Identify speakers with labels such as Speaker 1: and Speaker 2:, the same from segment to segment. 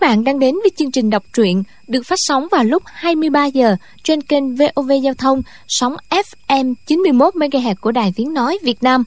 Speaker 1: Các bạn đang đến với chương trình đọc truyện được phát sóng vào lúc 23 giờ trên kênh VOV Giao thông sóng FM 91 MHz của Đài Tiếng nói Việt Nam.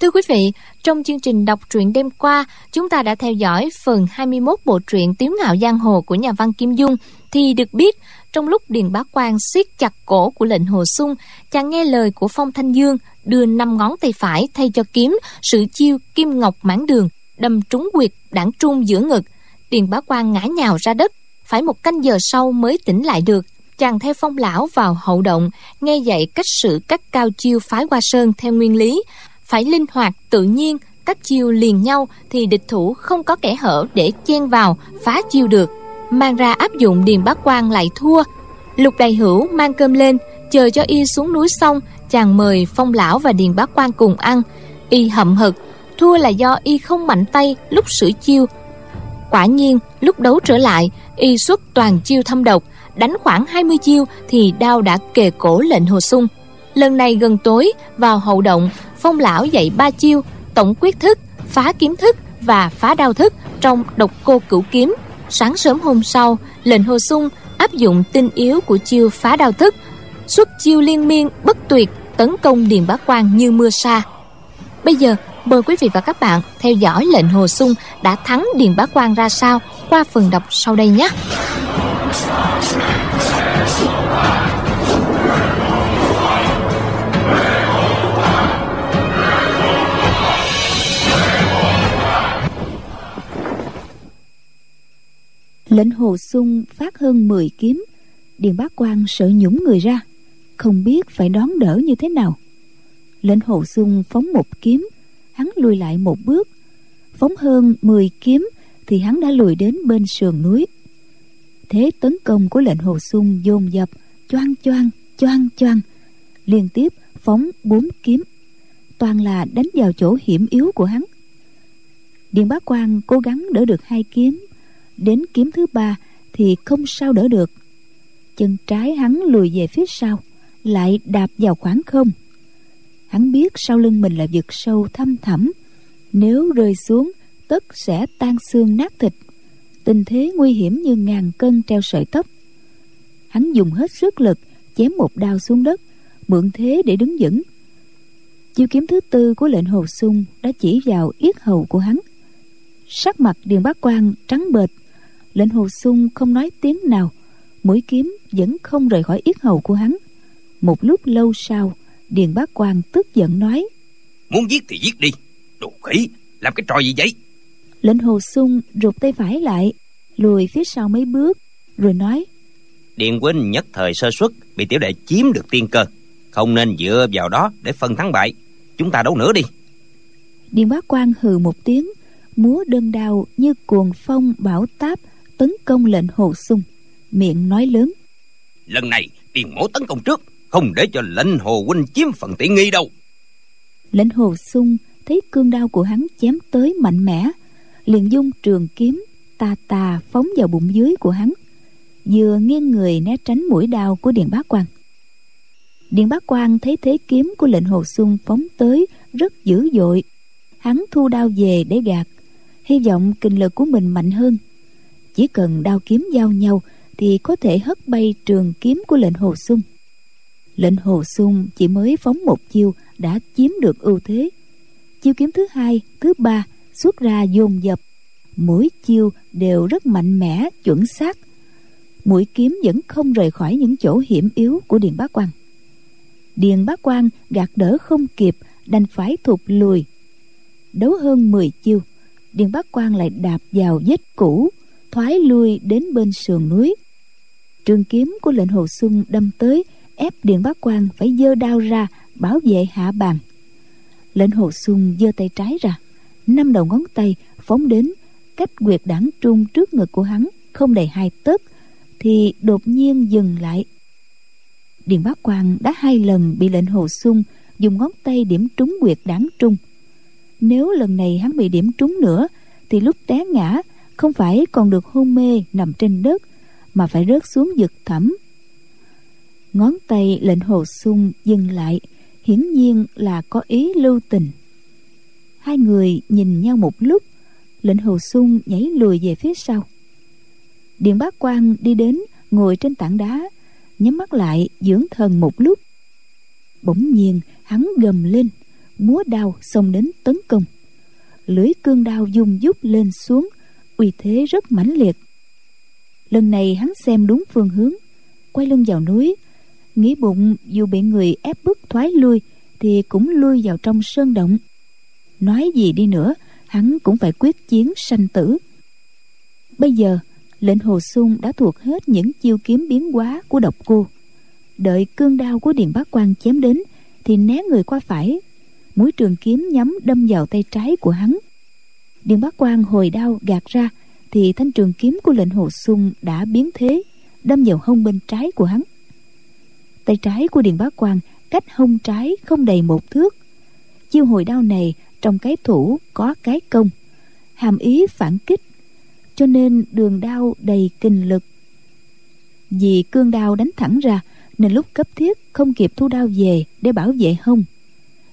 Speaker 1: Thưa quý vị, trong chương trình đọc truyện đêm qua, chúng ta đã theo dõi phần 21 bộ truyện Tiếu ngạo giang hồ của nhà văn Kim Dung thì được biết trong lúc Điền Bá Quang siết chặt cổ của lệnh Hồ Sung, chàng nghe lời của Phong Thanh Dương đưa năm ngón tay phải thay cho kiếm sự chiêu kim ngọc mãn đường đâm trúng quyệt đảng trung giữa ngực Điền bá quan ngã nhào ra đất. Phải một canh giờ sau mới tỉnh lại được. Chàng theo phong lão vào hậu động, Nghe dạy cách sự các cao chiêu phái qua sơn theo nguyên lý. Phải linh hoạt, tự nhiên, Các chiêu liền nhau Thì địch thủ không có kẻ hở để chen vào, Phá chiêu được. Mang ra áp dụng điền bá quan lại thua. Lục đầy hữu mang cơm lên, Chờ cho y xuống núi xong, Chàng mời phong lão và điền bá quan cùng ăn. Y hậm hực, Thua là do y không mạnh tay lúc sửa chiêu Quả nhiên, lúc đấu trở lại, y xuất toàn chiêu thâm độc, đánh khoảng 20 chiêu thì đao đã kề cổ lệnh hồ sung. Lần này gần tối, vào hậu động, phong lão dạy ba chiêu, tổng quyết thức, phá kiếm thức và phá đao thức trong độc cô cửu kiếm. Sáng sớm hôm sau, lệnh hồ sung áp dụng tinh yếu của chiêu phá đao thức, xuất chiêu liên miên bất tuyệt tấn công điền bá quan như mưa sa. Bây giờ Mời quý vị và các bạn theo dõi lệnh Hồ Sung đã thắng Điền Bá Quang ra sao qua phần đọc sau đây nhé.
Speaker 2: Lệnh Hồ Sung phát hơn 10 kiếm, Điền Bá Quang sợ nhũng người ra, Không biết phải đón đỡ như thế nào Lệnh Hồ Sung phóng một kiếm hắn lùi lại một bước. Phóng hơn 10 kiếm thì hắn đã lùi đến bên sườn núi. Thế tấn công của lệnh hồ sung dồn dập, choang choang choang choang, liên tiếp phóng bốn kiếm. Toàn là đánh vào chỗ hiểm yếu của hắn. Điện bá quan cố gắng đỡ được hai kiếm. Đến kiếm thứ ba thì không sao đỡ được. Chân trái hắn lùi về phía sau, lại đạp vào khoảng không hắn biết sau lưng mình là vực sâu thăm thẳm. Nếu rơi xuống, tất sẽ tan xương nát thịt. Tình thế nguy hiểm như ngàn cân treo sợi tóc. Hắn dùng hết sức lực, chém một đao xuống đất, mượn thế để đứng vững. Chiêu kiếm thứ tư của lệnh hồ sung đã chỉ vào yết hầu của hắn. Sắc mặt điền bác quan trắng bệch. Lệnh hồ sung không nói tiếng nào. Mũi kiếm vẫn không rời khỏi yết hầu của hắn. Một lúc lâu sau điền bá quan tức giận nói.
Speaker 3: Muốn giết thì giết đi. Đồ khỉ làm cái trò gì vậy?
Speaker 2: Lệnh hồ sung rụt tay phải lại lùi phía sau mấy bước rồi nói.
Speaker 3: Điền huynh nhất thời sơ suất bị tiểu đệ chiếm được tiên cơ. Không nên dựa vào đó để phân thắng bại. Chúng ta đấu nữa đi.
Speaker 2: Điền bá quan hừ một tiếng múa đơn đao như cuồng phong bão táp tấn công lệnh hồ sung. Miệng nói lớn.
Speaker 3: Lần này điền mổ tấn công trước không để cho lệnh hồ huynh chiếm phần tiện nghi đâu.
Speaker 2: Lệnh hồ sung thấy cương đao của hắn chém tới mạnh mẽ, liền dung trường kiếm tà tà phóng vào bụng dưới của hắn, vừa nghiêng người né tránh mũi đao của điện bá quan điện bá quan thấy thế kiếm của lệnh hồ xuân phóng tới rất dữ dội, hắn thu đao về để gạt, hy vọng kinh lực của mình mạnh hơn. Chỉ cần đao kiếm giao nhau thì có thể hất bay trường kiếm của lệnh hồ sung lệnh hồ sung chỉ mới phóng một chiêu đã chiếm được ưu thế. Chiêu kiếm thứ hai, thứ ba xuất ra dồn dập. Mỗi chiêu đều rất mạnh mẽ, chuẩn xác. Mũi kiếm vẫn không rời khỏi những chỗ hiểm yếu của điền bá quan điền bá quan gạt đỡ không kịp, đành phải thụt lùi. Đấu hơn 10 chiêu, điền bá quan lại đạp vào vết cũ, thoái lui đến bên sườn núi. Trường kiếm của lệnh hồ xuân đâm tới ép điện bác quan phải giơ đao ra, bảo vệ hạ bàn. Lệnh hồ xuân giơ tay trái ra, năm đầu ngón tay phóng đến cách quyệt đảng trung trước ngực của hắn không đầy hai tấc, thì đột nhiên dừng lại. Điền bác quan đã hai lần bị lệnh hồ xuân dùng ngón tay điểm trúng quyệt đảng trung. Nếu lần này hắn bị điểm trúng nữa, thì lúc té ngã không phải còn được hôn mê nằm trên đất, mà phải rớt xuống vực thẳm ngón tay lệnh hồ sung dừng lại, hiển nhiên là có ý lưu tình. Hai người nhìn nhau một lúc, lệnh hồ sung nhảy lùi về phía sau. Điện bác quan đi đến, ngồi trên tảng đá, nhắm mắt lại, dưỡng thần một lúc. Bỗng nhiên, hắn gầm lên, múa đao xông đến tấn công. Lưỡi cương đao dùng dút lên xuống, uy thế rất mãnh liệt. Lần này hắn xem đúng phương hướng, quay lưng vào núi nghĩ bụng, dù bị người ép bức thoái lui, thì cũng lui vào trong sơn động. Nói gì đi nữa, hắn cũng phải quyết chiến sanh tử. Bây giờ, lệnh hồ sung đã thuộc hết những chiêu kiếm biến hóa của độc cô. Đợi cương đao của điện bác quan chém đến, thì né người qua phải. Mũi trường kiếm nhắm đâm vào tay trái của hắn. Điện bác quan hồi đao gạt ra, thì thanh trường kiếm của lệnh hồ sung đã biến thế, đâm vào hông bên trái của hắn tay trái của điện bá quan cách hông trái không đầy một thước. Chiêu hồi đao này trong cái thủ có cái công, hàm ý phản kích, cho nên đường đao đầy kinh lực. Vì cương đao đánh thẳng ra nên lúc cấp thiết không kịp thu đao về để bảo vệ hông,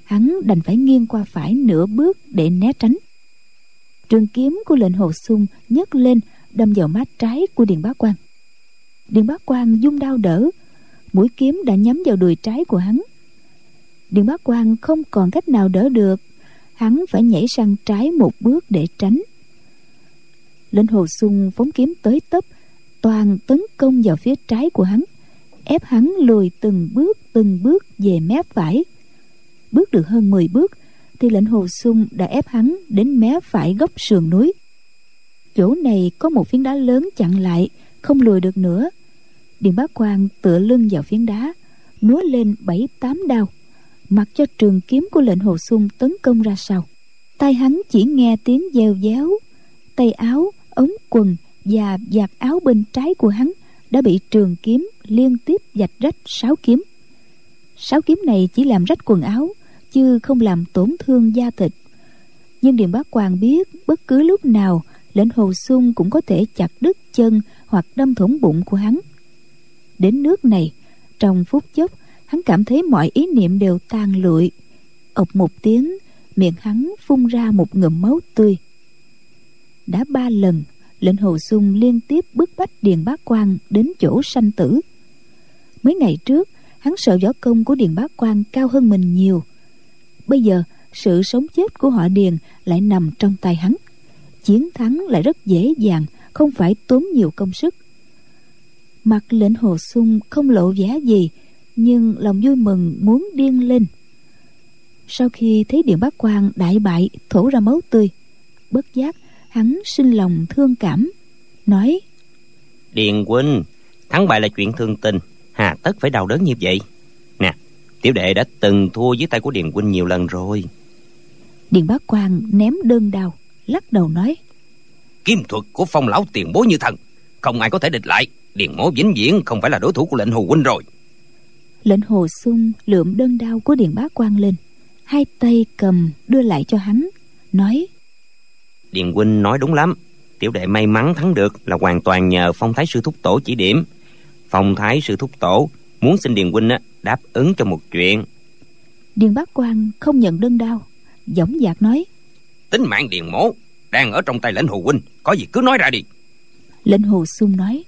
Speaker 2: hắn đành phải nghiêng qua phải nửa bước để né tránh. Trường kiếm của lệnh hồ sung nhấc lên, đâm vào má trái của điền bá quan điền bá quan dung đao đỡ mũi kiếm đã nhắm vào đùi trái của hắn. Điền bác quan không còn cách nào đỡ được. Hắn phải nhảy sang trái một bước để tránh. Lệnh hồ sung phóng kiếm tới tấp, toàn tấn công vào phía trái của hắn, ép hắn lùi từng bước từng bước về mép phải. Bước được hơn 10 bước thì lệnh hồ sung đã ép hắn đến mé phải góc sườn núi. Chỗ này có một phiến đá lớn chặn lại, không lùi được nữa điền bá quan tựa lưng vào phiến đá, múa lên bảy, tám đao. Mặc cho trường kiếm của lệnh hồ sung tấn công ra sau tay hắn chỉ nghe tiếng gieo déo tay áo, ống quần và vạt áo bên trái của hắn đã bị trường kiếm liên tiếp dạch rách sáu kiếm. Sáu kiếm này chỉ làm rách quần áo, chứ không làm tổn thương da thịt. Nhưng điền bá quan biết bất cứ lúc nào lệnh hồ sung cũng có thể chặt đứt chân hoặc đâm thủng bụng của hắn đến nước này. Trong phút chốc, hắn cảm thấy mọi ý niệm đều tan lụi. Ộc một tiếng, miệng hắn phun ra một ngụm máu tươi. Đã ba lần, lệnh hồ sung liên tiếp bức bách điền bá quan đến chỗ sanh tử. Mấy ngày trước, hắn sợ võ công của điền bá quan cao hơn mình nhiều. Bây giờ, sự sống chết của họ điền lại nằm trong tay hắn. Chiến thắng lại rất dễ dàng, không phải tốn nhiều công sức mặt lệnh hồ sung không lộ vẻ gì nhưng lòng vui mừng muốn điên lên. Sau khi thấy điện bác quan đại bại thổ ra máu tươi bất giác hắn sinh lòng thương cảm nói
Speaker 3: điền huynh thắng bại là chuyện thương tình hà tất phải đau đớn như vậy. Nè tiểu đệ đã từng thua dưới tay của điền huynh nhiều lần rồi.
Speaker 2: Điền bác quan ném đơn đao lắc đầu nói
Speaker 3: kiếm thuật của phong lão tiền bối như thần không ai có thể địch lại điền mố vĩnh viễn không phải là đối thủ của lệnh hồ huynh rồi.
Speaker 2: Lệnh hồ sung lượm đơn đao của điền bá quan lên. Hai tay cầm đưa lại cho hắn nói
Speaker 3: điền huynh nói đúng lắm. Tiểu đệ may mắn thắng được là hoàn toàn nhờ phong thái sư thúc tổ chỉ điểm. Phong thái sư thúc tổ muốn xin điền huynh đáp ứng cho một chuyện.
Speaker 2: Điền bá quan không nhận đơn đao dõng dạc nói
Speaker 3: tính mạng điền mố đang ở trong tay lệnh hồ huynh có gì cứ nói ra đi.
Speaker 2: Lệnh hồ sung nói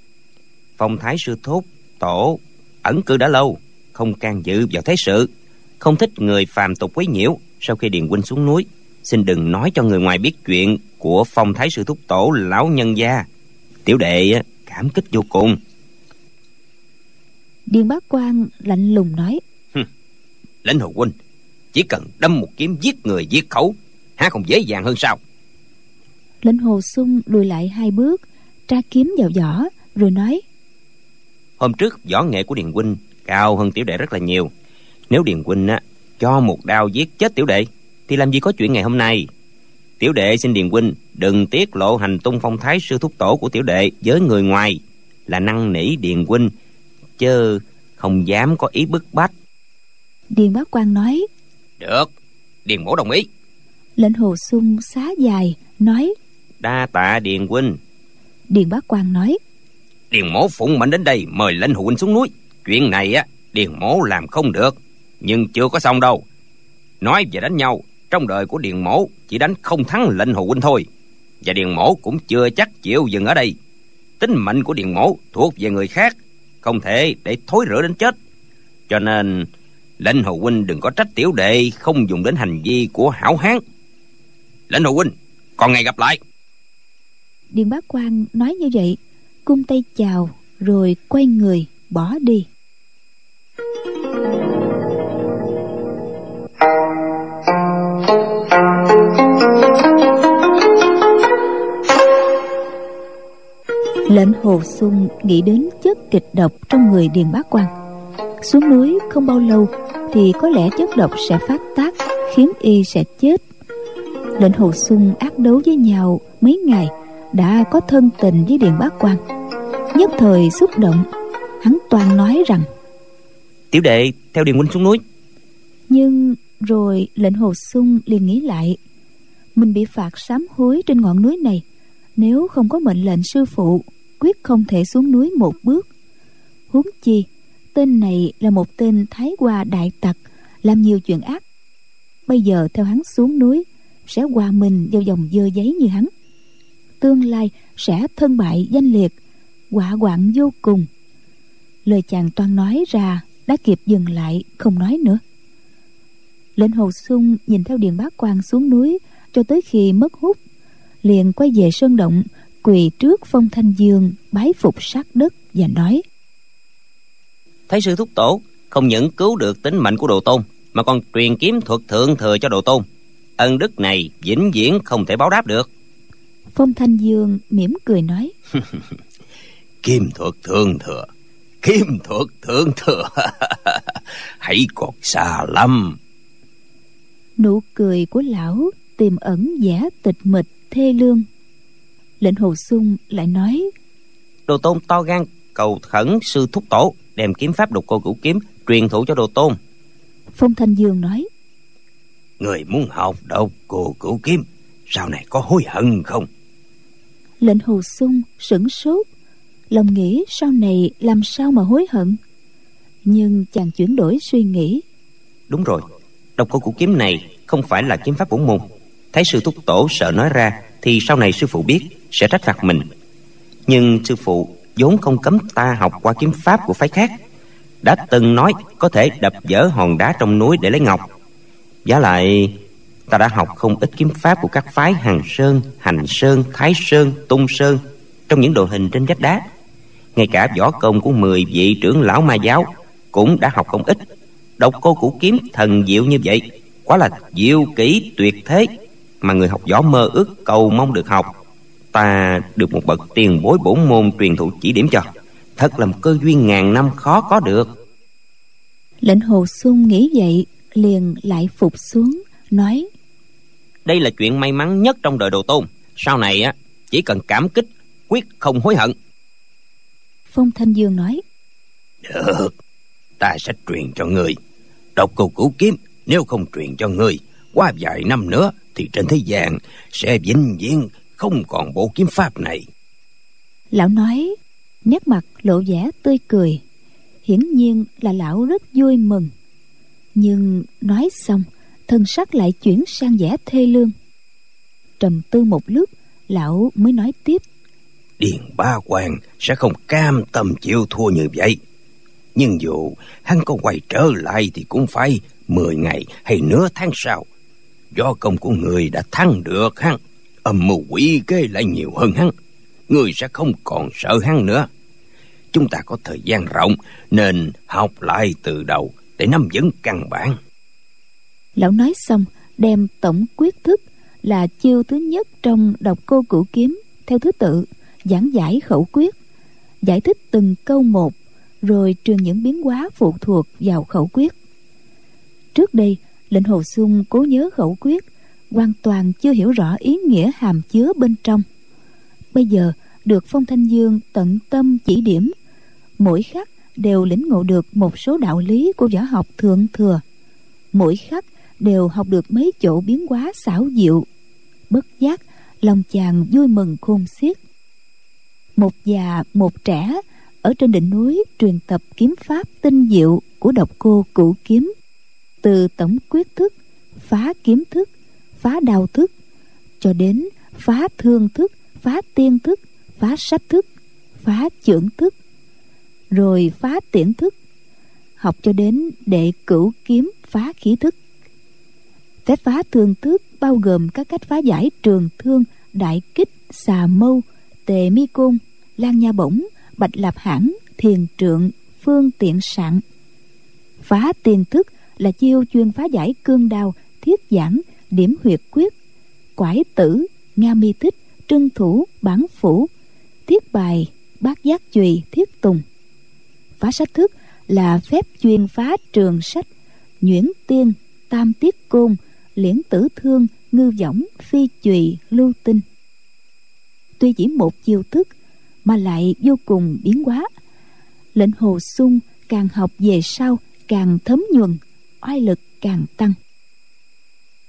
Speaker 3: phong thái sư thúc tổ ẩn cư đã lâu không can dự vào thế sự. Không thích người phàm tục quấy nhiễu sau khi điền huynh xuống núi xin đừng nói cho người ngoài biết chuyện của phong thái sư thúc tổ lão nhân gia. Tiểu đệ cảm kích vô cùng.
Speaker 2: Điền bá quan lạnh lùng nói
Speaker 3: lãnh hồ huynh chỉ cần đâm một kiếm giết người giết khẩu há không dễ dàng hơn sao?
Speaker 2: Lệnh hồ sung lùi lại hai bước tra kiếm vào vỏ rồi nói
Speaker 3: hôm trước võ nghệ của điền huynh cao hơn tiểu đệ rất là nhiều. Nếu điền huynh á cho một đao giết chết tiểu đệ thì làm gì có chuyện ngày hôm nay? Tiểu đệ xin điền huynh đừng tiết lộ hành tung phong thái sư thúc tổ của tiểu đệ với người ngoài. Là năn nỉ điền huynh chớ không dám có ý bức bách.
Speaker 2: Điền bá quan nói
Speaker 3: được điền mổ đồng ý.
Speaker 2: Lệnh hồ sung xá dài nói
Speaker 3: đa tạ điền huynh.
Speaker 2: Điền bá quan nói
Speaker 3: điền mổ phụng mệnh đến đây mời lệnh hồ huynh xuống núi. Chuyện này á, điền mổ làm không được, nhưng chưa có xong đâu. Nói về đánh nhau, trong đời của điền mổ chỉ đánh không thắng lệnh hồ huynh thôi. Và điền mổ cũng chưa chắc chịu dừng ở đây. Tính mệnh của điện mổ thuộc về người khác, không thể để thối rữa đến chết. Cho nên lệnh hồ huynh đừng có trách tiểu đệ không dùng đến hành vi của hảo hán. Lệnh hồ huynh còn ngày gặp lại.
Speaker 2: Điền bá quan nói như vậy cung tay chào, rồi quay người, bỏ đi. Lệnh hồ xuân nghĩ đến chất kịch độc trong người điền bá quan xuống núi không bao lâu thì có lẽ chất độc sẽ phát tác, khiến y sẽ chết. Lệnh hồ xuân ác đấu với nhau mấy ngày, đã có thân tình với điện bá quan nhất thời xúc động. Hắn toàn nói rằng
Speaker 3: tiểu đệ theo điền huynh xuống núi.
Speaker 2: Nhưng rồi lệnh hồ sung liền nghĩ lại mình bị phạt sám hối trên ngọn núi này nếu không có mệnh lệnh sư phụ quyết không thể xuống núi một bước. Huống chi tên này là một tên thái hoa đại tặc làm nhiều chuyện ác. Bây giờ theo hắn xuống núi sẽ hòa mình vào dòng dơ giấy như hắn. Tương lai sẽ thân bại danh liệt quả quạng vô cùng. Lời chàng toan nói ra đã kịp dừng lại không nói nữa. Lệnh hồ sung nhìn theo điện bá quan xuống núi cho tới khi mất hút liền quay về sơn động quỳ trước phong thanh dương bái phục sát đất và nói
Speaker 3: thấy sư thúc tổ không những cứu được tính mệnh của đồ tôn mà còn truyền kiếm thuật thượng thừa cho đồ tôn. Ân đức này vĩnh viễn không thể báo đáp được.
Speaker 2: Phong thanh dương mỉm cười nói
Speaker 3: kim thuật thượng thừa. Kim thuật thượng thừa. Hãy còn xa lắm.
Speaker 2: Nụ cười của lão tiềm ẩn vẻ tịch mịch thê lương. Lệnh hồ sung lại nói
Speaker 3: đồ tôn to gan cầu khẩn sư thúc tổ đem kiếm pháp độc cô cửu kiếm truyền thụ cho đồ tôn.
Speaker 2: Phong thanh dương nói
Speaker 3: người muốn học độc cô cửu kiếm? Sau này có hối hận không?
Speaker 2: Lệnh hồ sung sửng sốt lòng nghĩ sau này làm sao mà hối hận? Nhưng chàng chuyển đổi suy nghĩ.
Speaker 3: Đúng rồi, độc cô của kiếm này không phải là kiếm pháp bổn môn. Thấy sư thúc tổ sợ nói ra thì sau này sư phụ biết sẽ trách phạt mình. Nhưng sư phụ vốn không cấm ta học qua kiếm pháp của phái khác, đã từng nói có thể đập vỡ hòn đá trong núi để lấy ngọc. Giá lại, ta đã học không ít kiếm pháp của các phái hằng sơn, hành sơn, thái sơn, tung sơn trong những đồ hình trên vách đá ngay cả võ công của 10 vị trưởng lão ma giáo cũng đã học không ít. Độc cô cũ kiếm thần diệu như vậy quá là diệu kỹ tuyệt thế mà người học võ mơ ước cầu mong được học. Ta được một bậc tiền bối bổn môn truyền thụ chỉ điểm cho. Thật là một cơ duyên ngàn năm khó có được.
Speaker 2: Lệnh hồ xuân nghĩ vậy liền lại phục xuống nói
Speaker 3: đây là chuyện may mắn nhất trong đời đồ tôn. Sau này á chỉ cần cảm kích quyết không hối hận
Speaker 2: phong thanh dương nói.
Speaker 3: Được ta sẽ truyền cho người độc cô cũ kiếm nếu không truyền cho người qua vài năm nữa thì trên thế gian sẽ vĩnh viễn không còn bộ kiếm pháp này.
Speaker 2: Lão nói nét mặt lộ vẻ tươi cười. Hiển nhiên là lão rất vui mừng. Nhưng nói xong thân sắc lại chuyển sang vẻ thê lương. Trầm tư một lúc lão mới nói tiếp
Speaker 3: điền ba hoàng sẽ không cam tâm chịu thua như vậy. Nhưng dù hắn có quay trở lại thì cũng phải mười ngày hay nửa tháng sau, do công của người đã thắng được hắn, âm mưu quỷ kế lại nhiều hơn hắn, người sẽ không còn sợ hắn nữa. Chúng ta có thời gian rộng nên học lại từ đầu để nắm vững căn bản.
Speaker 2: Lão nói xong, đem tổng quyết thức là chiêu thứ nhất trong độc cô cửu kiếm theo thứ tự giảng giải khẩu quyết, giải thích từng câu một, rồi truyền những biến hóa phụ thuộc vào khẩu quyết. Trước đây, lệnh hồ sung cố nhớ khẩu quyết, hoàn toàn chưa hiểu rõ ý nghĩa hàm chứa bên trong. Bây giờ, được phong thanh dương tận tâm chỉ điểm, mỗi khắc đều lĩnh ngộ được một số đạo lý của võ học thượng thừa. Mỗi khắc đều học được mấy chỗ biến hóa xảo diệu. Bất giác, lòng chàng vui mừng khôn xiết một già, một trẻ, ở trên đỉnh núi truyền tập kiếm pháp tinh diệu của độc cô cửu kiếm. Từ tổng quyết thức, phá kiếm thức, phá đao thức, cho đến phá thương thức, phá tiên thức, phá sách thức, phá chưởng thức, rồi phá tiễn thức, học cho đến đệ cửu kiếm phá khí thức. Phép phá thương thức bao gồm các cách phá giải trường thương, đại kích, xà mâu, tề mi côn lan nha bổng, bạch lạp hãn, thiền trượng, phương tiện sạn. Phá tiền thức là chiêu chuyên phá giải cương đao, thiết giảng, điểm huyệt quyết, quải tử, nga mi tích trưng thủ, bản phủ, thiết bài, bát giác chùy, thiết tùng. Phá sách thức là phép chuyên phá trường sách nhuyễn tiên, tam tiết côn, liễn tử thương, ngư võng, phi chùy, lưu tinh. Tuy chỉ một chiêu thức mà lại vô cùng biến hóa. Lệnh hồ sung càng học về sau càng thấm nhuần, oai lực càng tăng.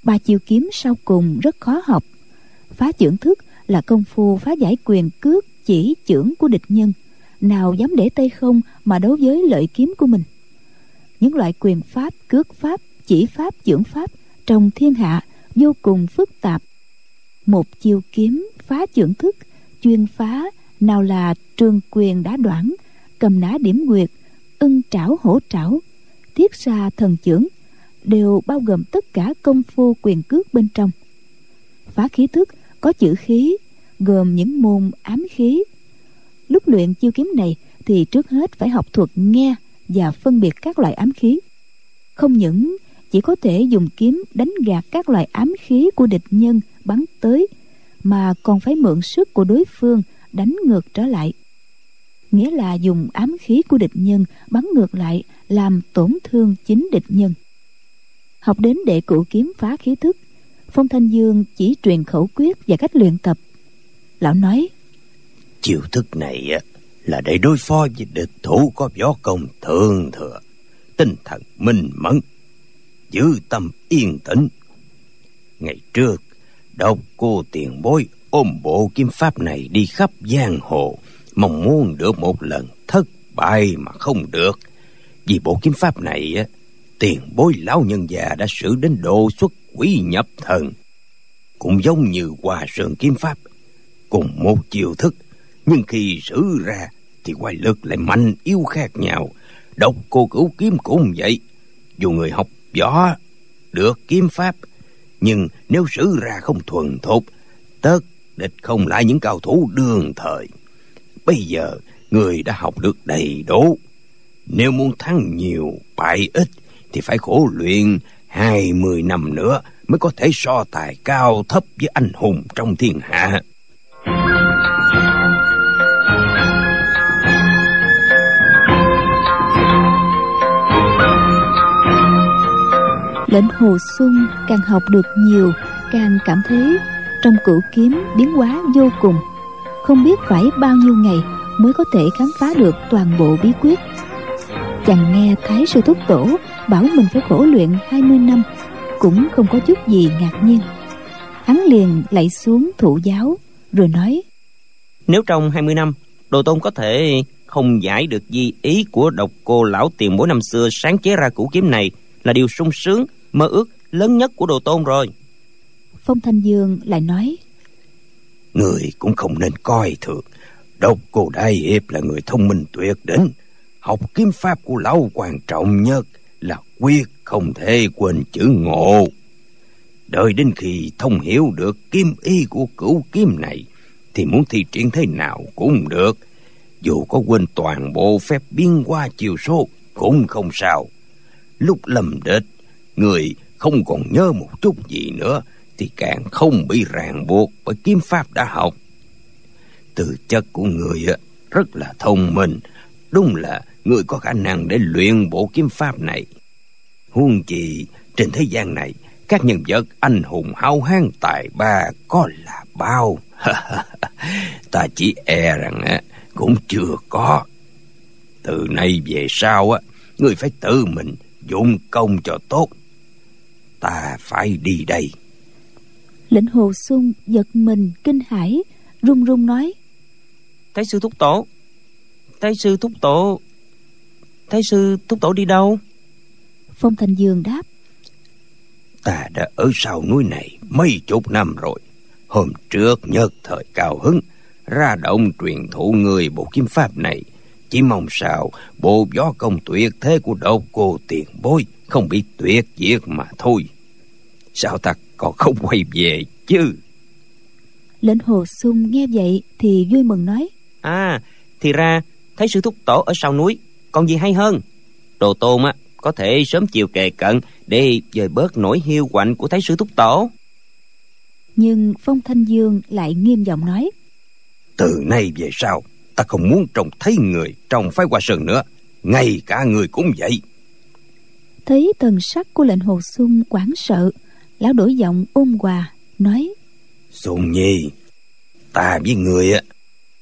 Speaker 2: Ba chiêu kiếm sau cùng rất khó học. Phá chưởng thức là công phu phá giải quyền cước chỉ chưởng của địch nhân. Nào dám để tay không mà đấu với lợi kiếm của mình. Những loại quyền pháp, cước pháp, chỉ pháp chưởng pháp trong thiên hạ vô cùng phức tạp. Một chiêu kiếm phá chưởng thức, chuyên phá nào là trường quyền đá đoạn cầm nã điểm nguyệt, ưng trảo hổ trảo thiết xa thần chưởng đều bao gồm tất cả công phu quyền cước bên trong. Phá khí thức có chữ khí, gồm những môn ám khí. Lúc luyện chiêu kiếm này thì trước hết phải học thuật nghe và phân biệt các loại ám khí. Không những chỉ có thể dùng kiếm đánh gạt các loại ám khí của địch nhân bắn tới, mà còn phải mượn sức của đối phương đánh ngược trở lại. Nghĩa là dùng ám khí của địch nhân bắn ngược lại, làm tổn thương chính địch nhân. Học đến đệ cửu kiếm phá khí thức, phong thanh dương chỉ truyền khẩu quyết và cách luyện tập. Lão nói,
Speaker 3: chiêu thức này là để đối phó với địch thủ có võ công thường thừa, tinh thần minh mẫn, giữ tâm yên tĩnh. Ngày trước, độc cô tiền bối ôm bộ kim pháp này đi khắp giang hồ, mong muốn được một lần thất bại mà không được. Vì bộ kiếm pháp này á, tiền bối lão nhân già đã sử đến độ xuất quỷ nhập thần. Cũng giống như hòa sơn kiếm pháp, cùng một chiều thức. Nhưng khi sử ra, thì quay lực lại mạnh yếu khác nhau. Độc cô cửu kiếm cũng vậy. Dù người học võ được kiếm pháp, nhưng nếu sử ra không thuần thục, tất địch không lại những cao thủ đương thời. Bây giờ, người đã học được đầy đủ. Nếu muốn thắng nhiều, bại ít, thì phải khổ luyện hai mươi năm nữa mới có thể so tài cao thấp với anh hùng trong thiên hạ.
Speaker 2: Lệnh hồ xuân, càng học được nhiều, càng cảm thấy trong cửu kiếm biến hóa vô cùng. Không biết phải bao nhiêu ngày mới có thể khám phá được toàn bộ bí quyết. Chàng nghe thái sư thúc tổ bảo mình phải khổ luyện 20 năm, cũng không có chút gì ngạc nhiên. Hắn liền lạy xuống thụ giáo, rồi nói,
Speaker 4: nếu trong 20 năm, đồ tôn có thể không giải được di ý của độc cô lão tiền bối năm xưa sáng chế ra củ kiếm này là điều sung sướng, mơ ước lớn nhất của đồ tôn rồi
Speaker 2: phong thanh dương lại nói,
Speaker 3: người cũng không nên coi thường. Độc cô đại hiệp là người thông minh tuyệt đỉnh. Học kiếm pháp của lão quan trọng nhất là quyết không thể quên chữ ngộ. Đợi đến khi thông hiểu được kiếm ý của cửu kiếm này, thì muốn thi triển thế nào cũng được. Dù có quên toàn bộ phép biến qua chiều số cũng không sao. Lúc lầm địch, người không còn nhớ một chút gì nữa thì càng không bị ràng buộc bởi kiếm pháp đã học. Từ chất của người rất là thông minh. Đúng là người có khả năng để luyện bộ kiếm pháp này. Huống chi, trên thế gian này, các nhân vật anh hùng hao hán tài ba có là bao. Ta chỉ e rằng cũng chưa có. Từ nay về sau á, người phải tự mình dụng công cho tốt. Ta phải đi đây
Speaker 2: lệnh hồ sung giật mình kinh hãi run run nói.
Speaker 4: Thái sư thúc tổ. Thái sư thúc tổ. Thái sư thúc tổ đi đâu?
Speaker 2: Phong thành dương đáp.
Speaker 3: Ta đã ở sau núi này mấy chục năm rồi. Hôm trước nhớ thời cao hứng
Speaker 5: ra động truyền thụ người bộ kiếm pháp này. Chỉ mong sao bộ gió công tuyệt thế của độc cô tiền bối không bị tuyệt diệt mà thôi. Sao ta còn không quay về chứ.
Speaker 2: Lệnh hồ sung nghe vậy thì vui mừng nói.
Speaker 3: À thì ra thấy sư thúc tổ ở sau núi còn gì hay hơn? Đồ tôn á có thể sớm chiều kề cận để dời bớt nỗi hiu quạnh của thái sư thúc tổ.
Speaker 2: Nhưng phong thanh dương lại nghiêm giọng nói.
Speaker 5: Từ nay về sau ta không muốn trông thấy người trong phái hoa sơn nữa. Ngay cả người cũng vậy.
Speaker 2: Thấy thần sắc của lệnh hồ sung quảng sợ lão đổi giọng ôn hòa nói
Speaker 5: sung nhi ta với người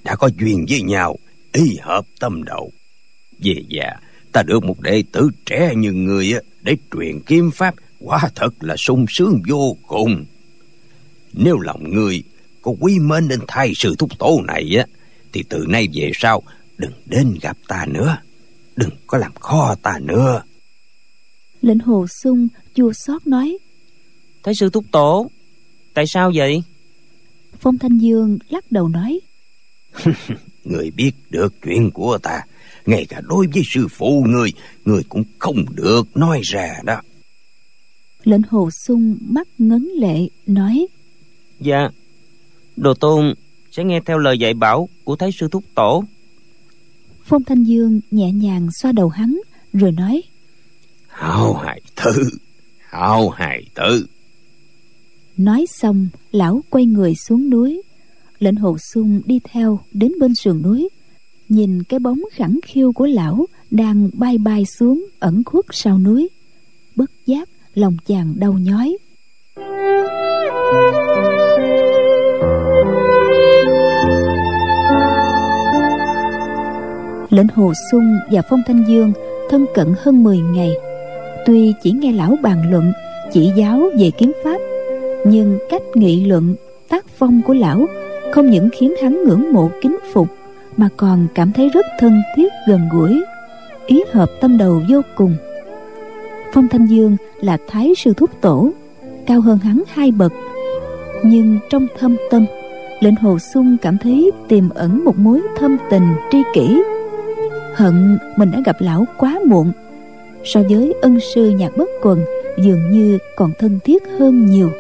Speaker 5: đã có duyên với nhau y hợp tâm đầu. Về già ta được một đệ tử trẻ như người để truyền kiếm pháp quả thật là sung sướng vô cùng. Nếu lòng người có quý mến đến thay sự thúc tổ này á thì từ nay về sau đừng đến gặp ta nữa. Đừng có làm khó ta nữa.
Speaker 2: Lệnh hồ sung chua xót nói
Speaker 3: thái sư thúc tổ tại sao vậy?
Speaker 2: Phong thanh dương lắc đầu nói.
Speaker 5: Người biết được chuyện của ta ngay cả đối với sư phụ người người cũng không được nói ra đó.
Speaker 2: Lệnh hồ sung mắt ngấn lệ nói.
Speaker 3: Dạ đồ tôn sẽ nghe theo lời dạy bảo của thái sư thúc tổ.
Speaker 2: Phong thanh dương nhẹ nhàng xoa đầu hắn rồi nói.
Speaker 5: Hào hài tử hào hài tử
Speaker 2: nói xong, lão quay người xuống núi. Lệnh hồ sung đi theo đến bên sườn núi. Nhìn cái bóng khẳng khiu của lão đang bay bay xuống ẩn khuất sau núi. Bất giác, lòng chàng đau nhói. Lệnh hồ sung và phong thanh dương thân cận hơn 10 ngày. Tuy chỉ nghe lão bàn luận, chỉ giáo về kiếm pháp nhưng cách nghị luận, tác phong của lão không những khiến hắn ngưỡng mộ kính phục, mà còn cảm thấy rất thân thiết gần gũi, ý hợp tâm đầu vô cùng. Phong thanh dương là thái sư thúc tổ, cao hơn hắn hai bậc. Nhưng trong thâm tâm, lệnh hồ sung cảm thấy tiềm ẩn một mối thâm tình tri kỷ. Hận mình đã gặp lão quá muộn, so với ân sư nhạc bất quần dường như còn thân thiết hơn nhiều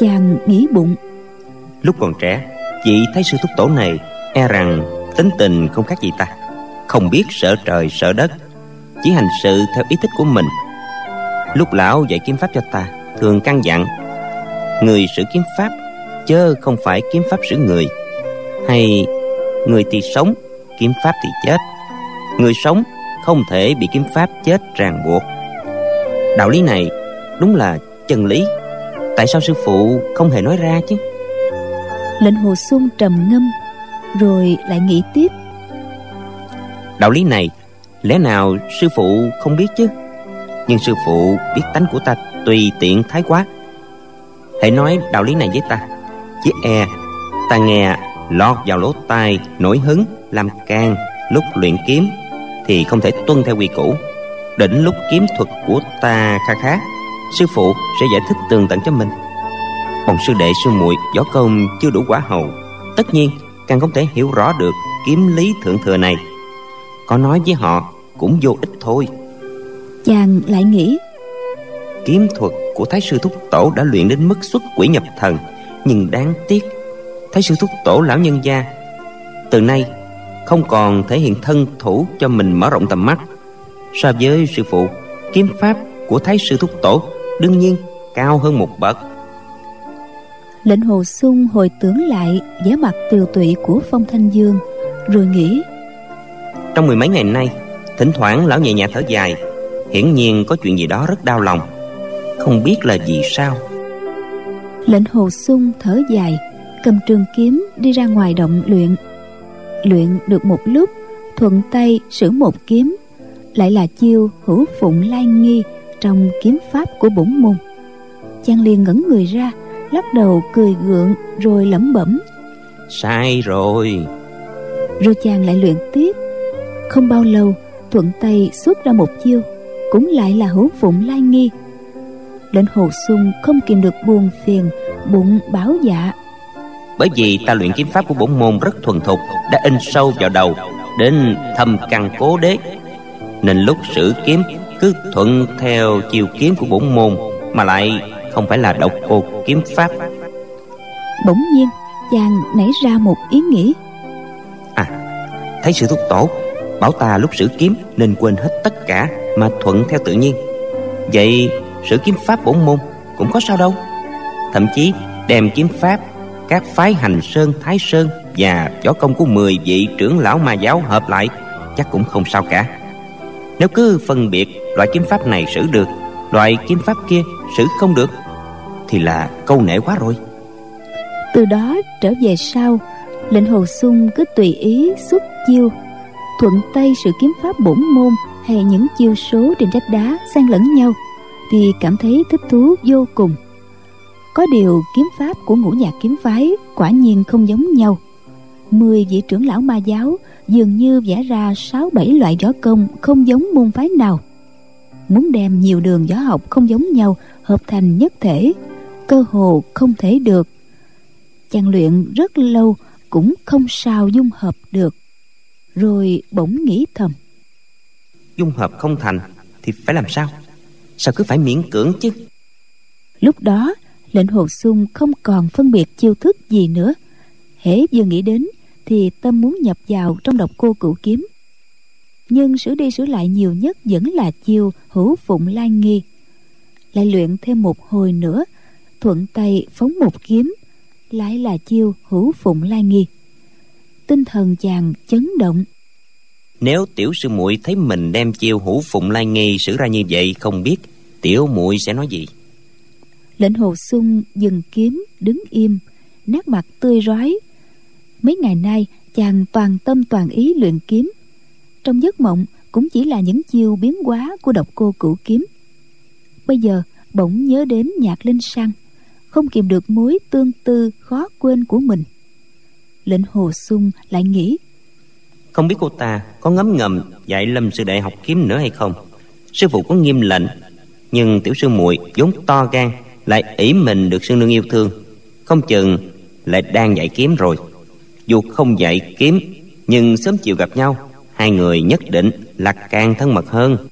Speaker 2: chàng nghĩ bụng.
Speaker 3: Lúc còn trẻ, chị thấy sư thúc tổ này e rằng tính tình không khác gì ta. Không biết sợ trời, sợ đất, chỉ hành sự theo ý thích của mình. Lúc lão dạy kiếm pháp cho ta, thường căn dặn, người sử kiếm pháp chớ không phải kiếm pháp sử người. Hay, người thì sống, kiếm pháp thì chết. Người sống không thể bị kiếm pháp chết ràng buộc. Đạo lý này đúng là chân lý tại sao sư phụ không hề nói ra chứ?
Speaker 2: Lệnh hồ sung trầm ngâm rồi lại nghĩ tiếp.
Speaker 3: Đạo lý này lẽ nào sư phụ không biết chứ? Nhưng sư phụ biết tánh của ta tùy tiện thái quá. Hãy nói đạo lý này với ta. Chỉ e ta nghe lọt vào lỗ tai nổi hứng làm can lúc luyện kiếm thì không thể tuân theo quy củ. Đến lúc kiếm thuật của ta kha khá sư phụ sẽ giải thích tường tận cho mình. Còn sư đệ sư muội võ công chưa đủ quả hầu. Tất nhiên càng không thể hiểu rõ được kiếm lý thượng thừa này. Có nói với họ cũng vô ích thôi.
Speaker 2: Chàng lại nghĩ
Speaker 3: kiếm thuật của thái sư thúc tổ đã luyện đến mức xuất quỷ nhập thần nhưng đáng tiếc thái sư thúc tổ lão nhân gia từ nay không còn thể hiện thân thủ cho mình mở rộng tầm mắt. So với sư phụ kiếm pháp của thái sư thúc tổ đương nhiên cao hơn một bậc.
Speaker 2: Lệnh hồ sung hồi tưởng lại vẻ mặt tiều tụy của phong thanh dương rồi nghĩ
Speaker 3: trong mười mấy ngày nay thỉnh thoảng lão nhẹ nhàng thở dài hiển nhiên có chuyện gì đó rất đau lòng. Không biết là vì sao.
Speaker 2: Lệnh hồ sung thở dài cầm trường kiếm đi ra ngoài động luyện. Luyện được một lúc thuận tay sử một kiếm lại là chiêu hữu phụng lai nghi trong kiếm pháp của bổn môn. Chàng liền ngẩn người ra lắc đầu cười gượng rồi lẩm bẩm.
Speaker 3: Sai rồi.
Speaker 2: Rồi chàng lại luyện tiếp. Không bao lâu thuận tay xuất ra một chiêu cũng lại là hữu phụng lai nghi. Lệnh hồ sung không kìm được buồn phiền bụng bảo dạ.
Speaker 3: Bởi vì ta luyện kiếm pháp của bổn môn rất thuần thục đã in sâu vào đầu đến thâm căn cố đế. Nên lúc sử kiếm cứ thuận theo chiều kiếm của bổn môn mà lại không phải là độc cô kiếm pháp.
Speaker 2: Bỗng nhiên chàng nảy ra một ý nghĩ.
Speaker 3: À thấy sự thúc tổ bảo ta lúc sử kiếm nên quên hết tất cả mà thuận theo tự nhiên. Vậy sử kiếm pháp bổn môn cũng có sao đâu. Thậm chí đem kiếm pháp các phái hành sơn thái sơn và võ công của 10 vị trưởng lão ma giáo hợp lại chắc cũng không sao cả. Nếu cứ phân biệt loại kiếm pháp này sử được, loại kiếm pháp kia sử không được, thì là câu nể quá rồi.
Speaker 2: Từ đó trở về sau, lệnh hồ sung cứ tùy ý xuất chiêu, thuận tay sự kiếm pháp bổn môn hay những chiêu số trên vách đá xen lẫn nhau, thì cảm thấy thích thú vô cùng. Có điều kiếm pháp của ngũ nhạc kiếm phái quả nhiên không giống nhau. Mười vị trưởng lão ma giáo dường như vẽ ra sáu bảy loại võ công không giống môn phái nào muốn đem nhiều đường võ học không giống nhau hợp thành nhất thể cơ hồ không thể được. Chàng luyện rất lâu cũng không sao dung hợp được rồi bỗng nghĩ thầm.
Speaker 3: Dung hợp không thành thì phải làm sao? Sao cứ phải miễn cưỡng chứ?
Speaker 2: Lúc đó lệnh hồ sung không còn phân biệt chiêu thức gì nữa. Hễ vừa nghĩ đến thì tâm muốn nhập vào trong độc cô cửu kiếm nhưng sửa đi sửa lại nhiều nhất vẫn là chiêu hữu phụng lai nghi. Lại luyện thêm một hồi nữa thuận tay phóng một kiếm lại là chiêu hữu phụng lai nghi. Tinh thần chàng chấn động.
Speaker 3: Nếu tiểu sư muội thấy mình đem chiêu hữu phụng lai nghi sử ra như vậy không biết tiểu muội sẽ nói gì?
Speaker 2: Lệnh hồ sung dừng kiếm đứng im nét mặt tươi rói. Mấy ngày nay chàng toàn tâm toàn ý luyện kiếm trong giấc mộng cũng chỉ là những chiêu biến hóa của độc cô cửu kiếm. Bây giờ, bỗng nhớ đến nhạc linh sang, không kìm được mối tương tư khó quên của mình. Lệnh hồ sung lại nghĩ,
Speaker 3: không biết cô ta có ngấm ngầm dạy lâm sư đệ học kiếm nữa hay không? Sư phụ có nghiêm lệnh, nhưng tiểu sư muội vốn to gan, lại ỷ mình được sư nương yêu thương. Không chừng lại đang dạy kiếm rồi. Dù không dạy kiếm, nhưng sớm chiều gặp nhau hai người nhất định là càng thân mật hơn.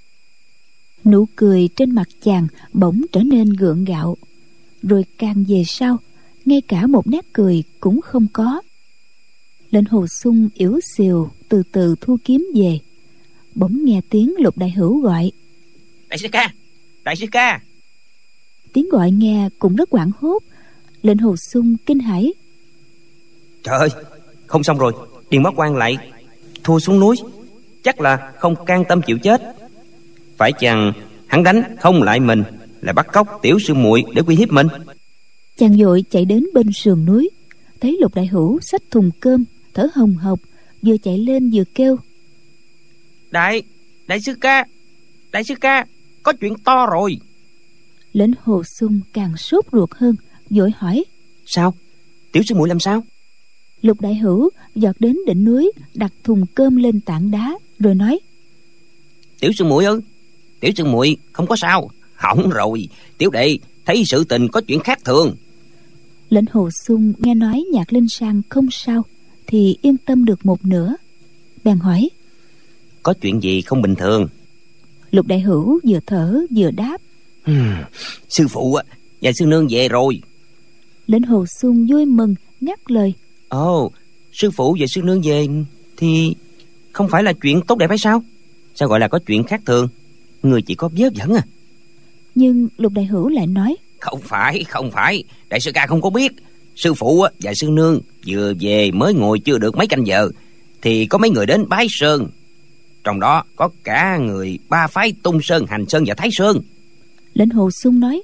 Speaker 2: Nụ cười trên mặt chàng bỗng trở nên gượng gạo. Rồi càng về sau ngay cả một nét cười cũng không có. Lệnh hồ sung yếu xìu từ từ thu kiếm về. Bỗng nghe tiếng lục đại hữu gọi.
Speaker 3: Đại sư ca đại sư ca.
Speaker 2: Tiếng gọi nghe cũng rất quảng hốt. Lệnh hồ sung kinh hãi.
Speaker 3: Trời ơi không xong rồi. Điền mất quan lại thua xuống núi chắc là không can tâm chịu chết. Phải chăng hắn đánh không lại mình lại bắt cóc tiểu sư muội để uy hiếp mình?
Speaker 2: Chàng vội chạy đến bên sườn núi thấy lục đại hữu xách thùng cơm thở hồng hộc vừa chạy lên vừa kêu.
Speaker 3: Đại đại sư ca đại sư ca có chuyện to rồi.
Speaker 2: Lệnh hồ sung càng sốt ruột hơn vội hỏi
Speaker 3: sao? Tiểu sư muội làm sao
Speaker 2: lục đại hữu giọt đến đỉnh núi đặt thùng cơm lên tảng đá rồi nói.
Speaker 3: Tiểu sư muội ơi tiểu sư muội không có sao hỏng rồi. Tiểu đệ thấy sự tình có chuyện khác thường.
Speaker 2: Lệnh hồ sung nghe nói nhạc linh sang không sao thì yên tâm được một nửa. Bèn hỏi.
Speaker 3: Có chuyện gì không bình thường?
Speaker 2: Lục đại hữu vừa thở vừa đáp.
Speaker 3: Sư phụ và sư nương về rồi.
Speaker 2: Lệnh hồ sung vui mừng ngắt lời
Speaker 3: ồ sư phụ và sư nương về thì không phải là chuyện tốt đẹp hay sao? Sao gọi là có chuyện khác thường? Người chỉ có vớ vẩn à.
Speaker 2: Nhưng lục đại hữu lại nói.
Speaker 3: Không phải không phải. Đại sư ca không có biết. Sư phụ và sư nương vừa về mới ngồi chưa được mấy canh giờ thì có mấy người đến bái sơn. Trong đó có cả người ba phái tung sơn hành sơn và thái sơn.
Speaker 2: Lệnh hồ sung nói.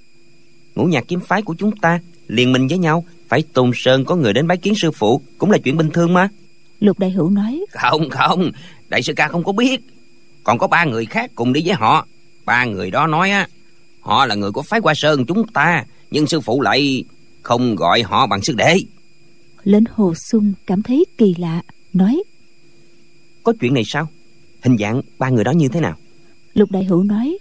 Speaker 3: Ngũ nhạc kiếm phái của chúng ta liên minh với nhau phải tung sơn có người đến bái kiến sư phụ cũng là chuyện bình thường mà.
Speaker 2: Lục đại hữu nói.
Speaker 3: Không không đại sư ca không có biết. Còn có ba người khác cùng đi với họ. Ba người đó nói á họ là người của phái hoa sơn chúng ta nhưng sư phụ lại không gọi họ bằng sư đệ.
Speaker 2: Lên hồ sung cảm thấy kỳ lạ nói.
Speaker 3: Có chuyện này sao? Hình dạng ba người đó như thế nào?
Speaker 2: Lục đại hữu nói.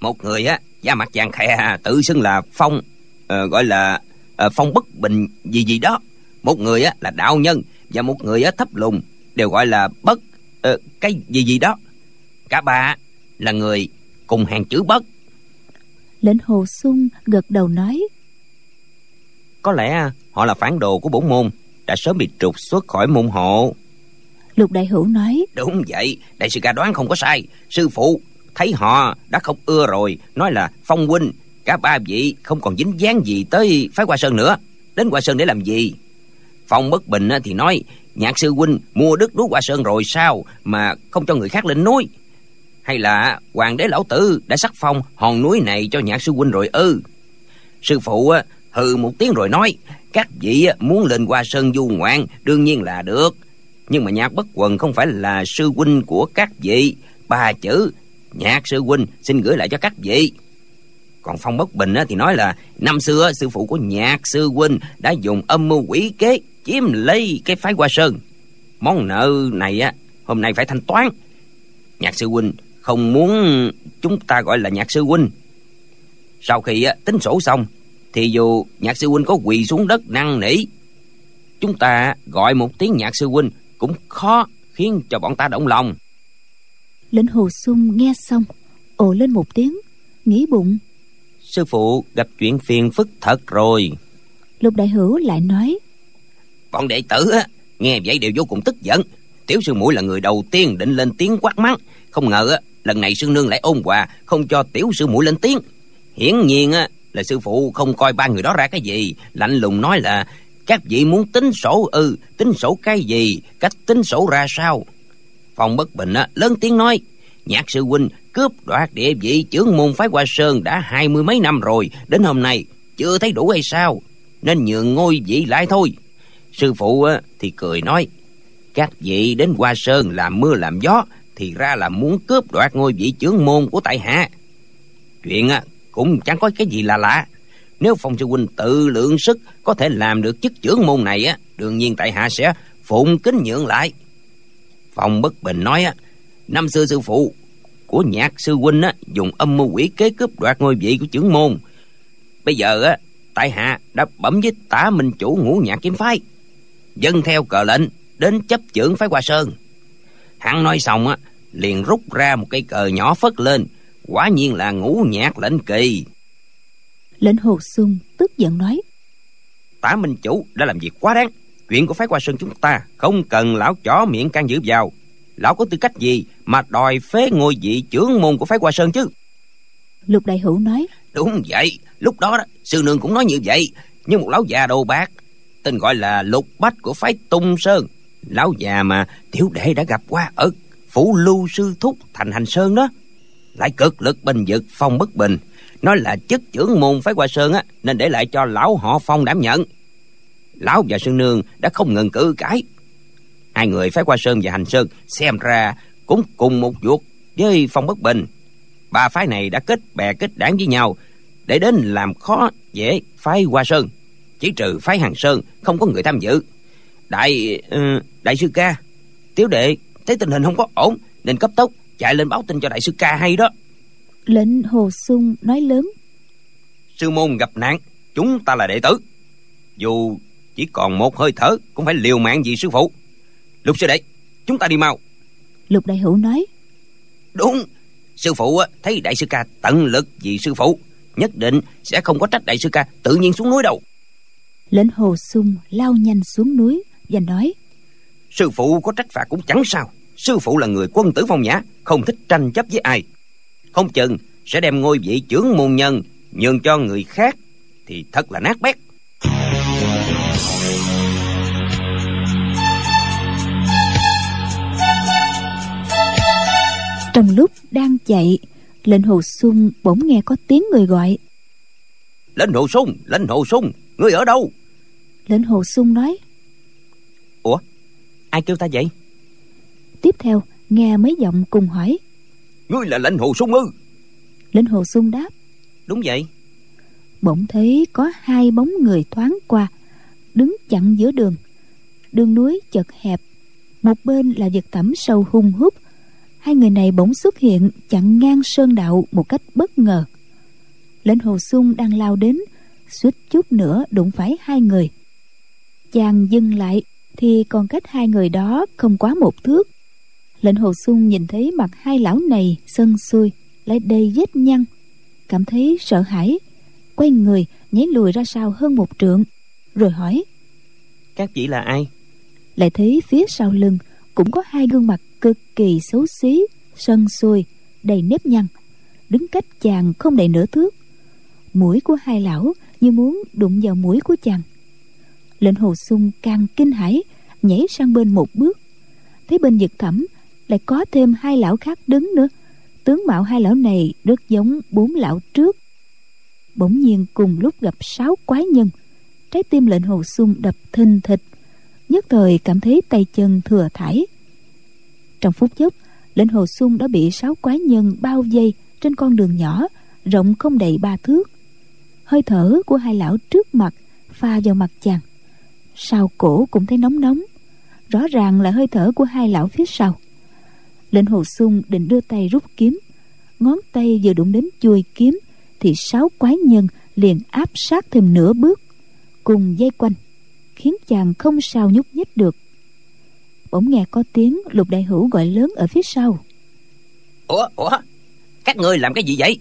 Speaker 3: Một người á da mặt vàng khè tự xưng là phong uh, gọi là uh, phong bất bình gì gì đó. Một người á là đạo nhân và một người á thấp lùng đều gọi là bất uh, cái gì gì đó. Cả ba là người cùng hàng chữ bất.
Speaker 2: Lệnh hồ sung gật đầu nói
Speaker 3: có lẽ họ là phản đồ của bổn môn đã sớm bị trục xuất khỏi môn hộ.
Speaker 2: Lục đại hữu nói
Speaker 3: đúng vậy đại sư ca đoán không có sai. Sư phụ thấy họ đã không ưa rồi nói là phong huynh cả ba vị không còn dính dáng gì tới phái hoa sơn nữa. Đến hoa sơn để làm gì? Phong bất bình thì nói, nhạc sư huynh, mua đất núi hoa sơn rồi sao mà không cho người khác lên núi? Hay là hoàng đế lão tử đã sắc phong hòn núi này cho nhạc sư huynh rồi ư? Sư phụ hừ một tiếng rồi nói, các vị muốn lên hoa sơn du ngoạn đương nhiên là được, nhưng mà nhạc bất quần không phải là sư huynh của các vị. Ba chữ, nhạc sư huynh xin gửi lại cho các vị còn phong bất bình thì nói là, năm xưa sư phụ của nhạc sư huynh đã dùng âm mưu quỷ kế chiếm lấy cái phái hoa sơn. Món nợ này á, hôm nay phải thanh toán. Nhạc sư huynh không muốn chúng ta gọi là nhạc sư huynh. Sau khi tính sổ xong, thì dù nhạc sư huynh có quỳ xuống đất năn nỉ, chúng ta gọi một tiếng nhạc sư huynh cũng khó khiến cho bọn ta động lòng.
Speaker 2: Lệnh hồ sung nghe xong, ồ lên một tiếng, nghĩ bụng
Speaker 3: sư phụ gặp chuyện phiền phức thật rồi.
Speaker 2: Lục đại hữu lại nói
Speaker 3: bọn đệ tử á nghe vậy đều vô cùng tức giận. Tiểu sư muội là người đầu tiên định lên tiếng quát mắng. Không ngờ á lần này sư nương lại ôn hòa không cho tiểu sư muội lên tiếng. Hiển nhiên á là sư phụ không coi ba người đó ra cái gì. Lạnh lùng nói là các vị muốn tính sổ ư ừ, tính sổ cái gì cách tính sổ ra sao? Phong bất bình á lớn tiếng nói nhạc sư huynh cướp đoạt địa vị trưởng môn phái hoa sơn đã hai mươi mấy năm rồi. Đến hôm nay, chưa thấy đủ hay sao? Nên nhường ngôi vị lại thôi. Sư phụ thì cười nói, các vị đến hoa sơn làm mưa làm gió, thì ra là muốn cướp đoạt ngôi vị trưởng môn của tại hạ. Chuyện cũng chẳng có cái gì là lạ. Nếu phong sư huynh tự lượng sức có thể làm được chức trưởng môn này á, đương nhiên tại hạ sẽ phụng kính nhượng lại. Phong bất bình nói á năm xưa sư phụ của nhạc sư huynh á dùng âm mưu quỷ kế cướp đoạt ngôi vị của trưởng môn. Bây giờ á tại hạ đã bẩm với tả minh chủ ngũ nhạc kiếm phái dân theo cờ lệnh đến chấp trưởng phái hoa sơn. Hắn nói xong á liền rút ra một cây cờ nhỏ phất lên quả nhiên là ngũ nhạc lệnh kỳ.
Speaker 2: Lệnh hồ sung tức giận nói
Speaker 3: tả minh chủ đã làm việc quá đáng chuyện của phái hoa sơn chúng ta không cần lão chó miệng can dự vào lão có tư cách gì mà đòi phế ngôi vị trưởng môn của phái hoa sơn chứ?
Speaker 2: Lục đại hữu nói.
Speaker 3: Đúng vậy lúc đó, đó sư nương cũng nói như vậy. Nhưng một lão già đồ bạc tên gọi là lục bách của phái tung sơn. Lão già mà tiểu đệ đã gặp qua ở phủ lưu sư thúc thành hành sơn đó. Lại cực lực bình vực phong bất bình. Nói là chức trưởng môn phái hoa sơn á nên để lại cho lão họ phong đảm nhận. Lão và sư nương đã không ngừng cự cãi hai người phái hoa sơn và hành sơn xem ra cũng cùng một ruột với phong bất bình. Ba phái này đã kết bè kết đảng với nhau để đến làm khó dễ phái hoa sơn. Chỉ trừ phái hàng sơn không có người tham dự. Đại uh, đại sư ca tiểu đệ thấy tình hình không có ổn nên cấp tốc chạy lên báo tin cho đại sư ca hay đó.
Speaker 2: Lệnh hồ sung nói lớn.
Speaker 3: Sư môn gặp nạn chúng ta là đệ tử. Dù chỉ còn một hơi thở cũng phải liều mạng vì sư phụ lục sư đệ chúng ta đi mau.
Speaker 2: Lục đại hữu nói.
Speaker 3: Đúng sư phụ thấy đại sư ca tận lực vì sư phụ nhất định sẽ không có trách đại sư ca tự nhiên xuống núi đâu.
Speaker 2: Lệnh hồ sung lao nhanh xuống núi và nói.
Speaker 3: Sư phụ có trách phạt cũng chẳng sao. Sư phụ là người quân tử phong nhã không thích tranh chấp với ai. Không chừng sẽ đem ngôi vị trưởng môn nhân nhường cho người khác thì thật là nát bét
Speaker 2: trong lúc đang chạy lệnh hồ sung bỗng nghe có tiếng người gọi.
Speaker 3: Lệnh hồ sung lệnh hồ sung ngươi ở đâu?
Speaker 2: Lệnh hồ sung nói.
Speaker 3: Ủa ai kêu ta vậy?
Speaker 2: Tiếp theo nghe mấy giọng cùng hỏi.
Speaker 3: Ngươi là lệnh hồ sung ư?
Speaker 2: Lệnh hồ sung đáp.
Speaker 3: Đúng vậy.
Speaker 2: Bỗng thấy có hai bóng người thoáng qua đứng chặn giữa đường. Đường núi chật hẹp một bên là vực thẳm sâu hung hút hai người này bỗng xuất hiện chặn ngang sơn đạo một cách bất ngờ. Lệnh hồ sung đang lao đến suýt chút nữa đụng phải hai người. Chàng dừng lại thì còn cách hai người đó không quá một thước. Lệnh hồ sung nhìn thấy mặt hai lão này sân xuôi lại đầy vết nhăn. Cảm thấy sợ hãi quay người nhảy lùi ra sau hơn một trượng rồi hỏi
Speaker 3: các vị là ai?
Speaker 2: Lại thấy phía sau lưng cũng có hai gương mặt cực kỳ xấu xí, sân xuôi đầy nếp nhăn. Đứng cách chàng không đầy nửa thước. Mũi của hai lão như muốn đụng vào mũi của chàng. Lệnh hồ sung càng kinh hãi, nhảy sang bên một bước. Thấy bên vực thẳm, lại có thêm hai lão khác đứng nữa. Tướng mạo hai lão này rất giống bốn lão trước. Bỗng nhiên cùng lúc gặp sáu quái nhân. Trái tim lệnh hồ sung đập thình thịch. Nhất thời cảm thấy tay chân thừa thải trong phút chốc lệnh hồ sung đã bị sáu quái nhân bao vây trên con đường nhỏ, rộng không đầy ba thước. Hơi thở của hai lão trước mặt pha vào mặt chàng. Sau cổ cũng thấy nóng nóng. Rõ ràng là hơi thở của hai lão phía sau. Lệnh hồ sung định đưa tay rút kiếm. Ngón tay vừa đụng đến chuôi kiếm thì sáu quái nhân liền áp sát thêm nửa bước cùng dây quanh, khiến chàng không sao nhúc nhích được bỗng nghe có tiếng lục đại hữu gọi lớn ở phía sau.
Speaker 3: Ủa ủa các ngươi làm cái gì vậy?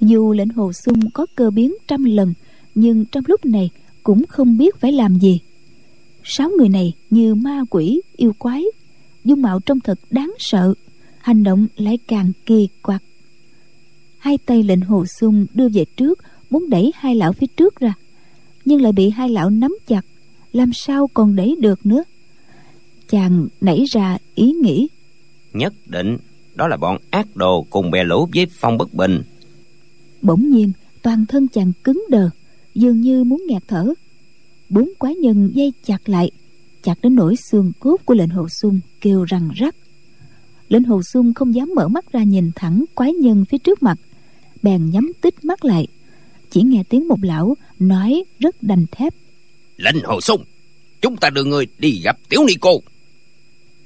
Speaker 2: Dù lệnh hồ sung có cơ biến trăm lần nhưng trong lúc này cũng không biết phải làm gì. Sáu người này như ma quỷ yêu quái dung mạo trông thật đáng sợ hành động lại càng kỳ quặc. Hai tay lệnh hồ sung đưa về trước muốn đẩy hai lão phía trước ra nhưng lại bị hai lão nắm chặt làm sao còn đẩy được nữa chàng nảy ra ý nghĩ.
Speaker 3: Nhất định đó là bọn ác đồ cùng bè lũ với phong bất bình.
Speaker 2: Bỗng nhiên toàn thân chàng cứng đờ dường như muốn nghẹt thở. Bốn quái nhân dây chặt lại chặt đến nỗi xương cốt của lệnh hồ sung kêu răng rắc. Lệnh hồ sung không dám mở mắt ra nhìn thẳng quái nhân phía trước mặt bèn nhắm tít mắt lại. Chỉ nghe tiếng một lão nói rất đành thép.
Speaker 5: Lệnh hồ sung chúng ta đưa người đi gặp tiểu ni cô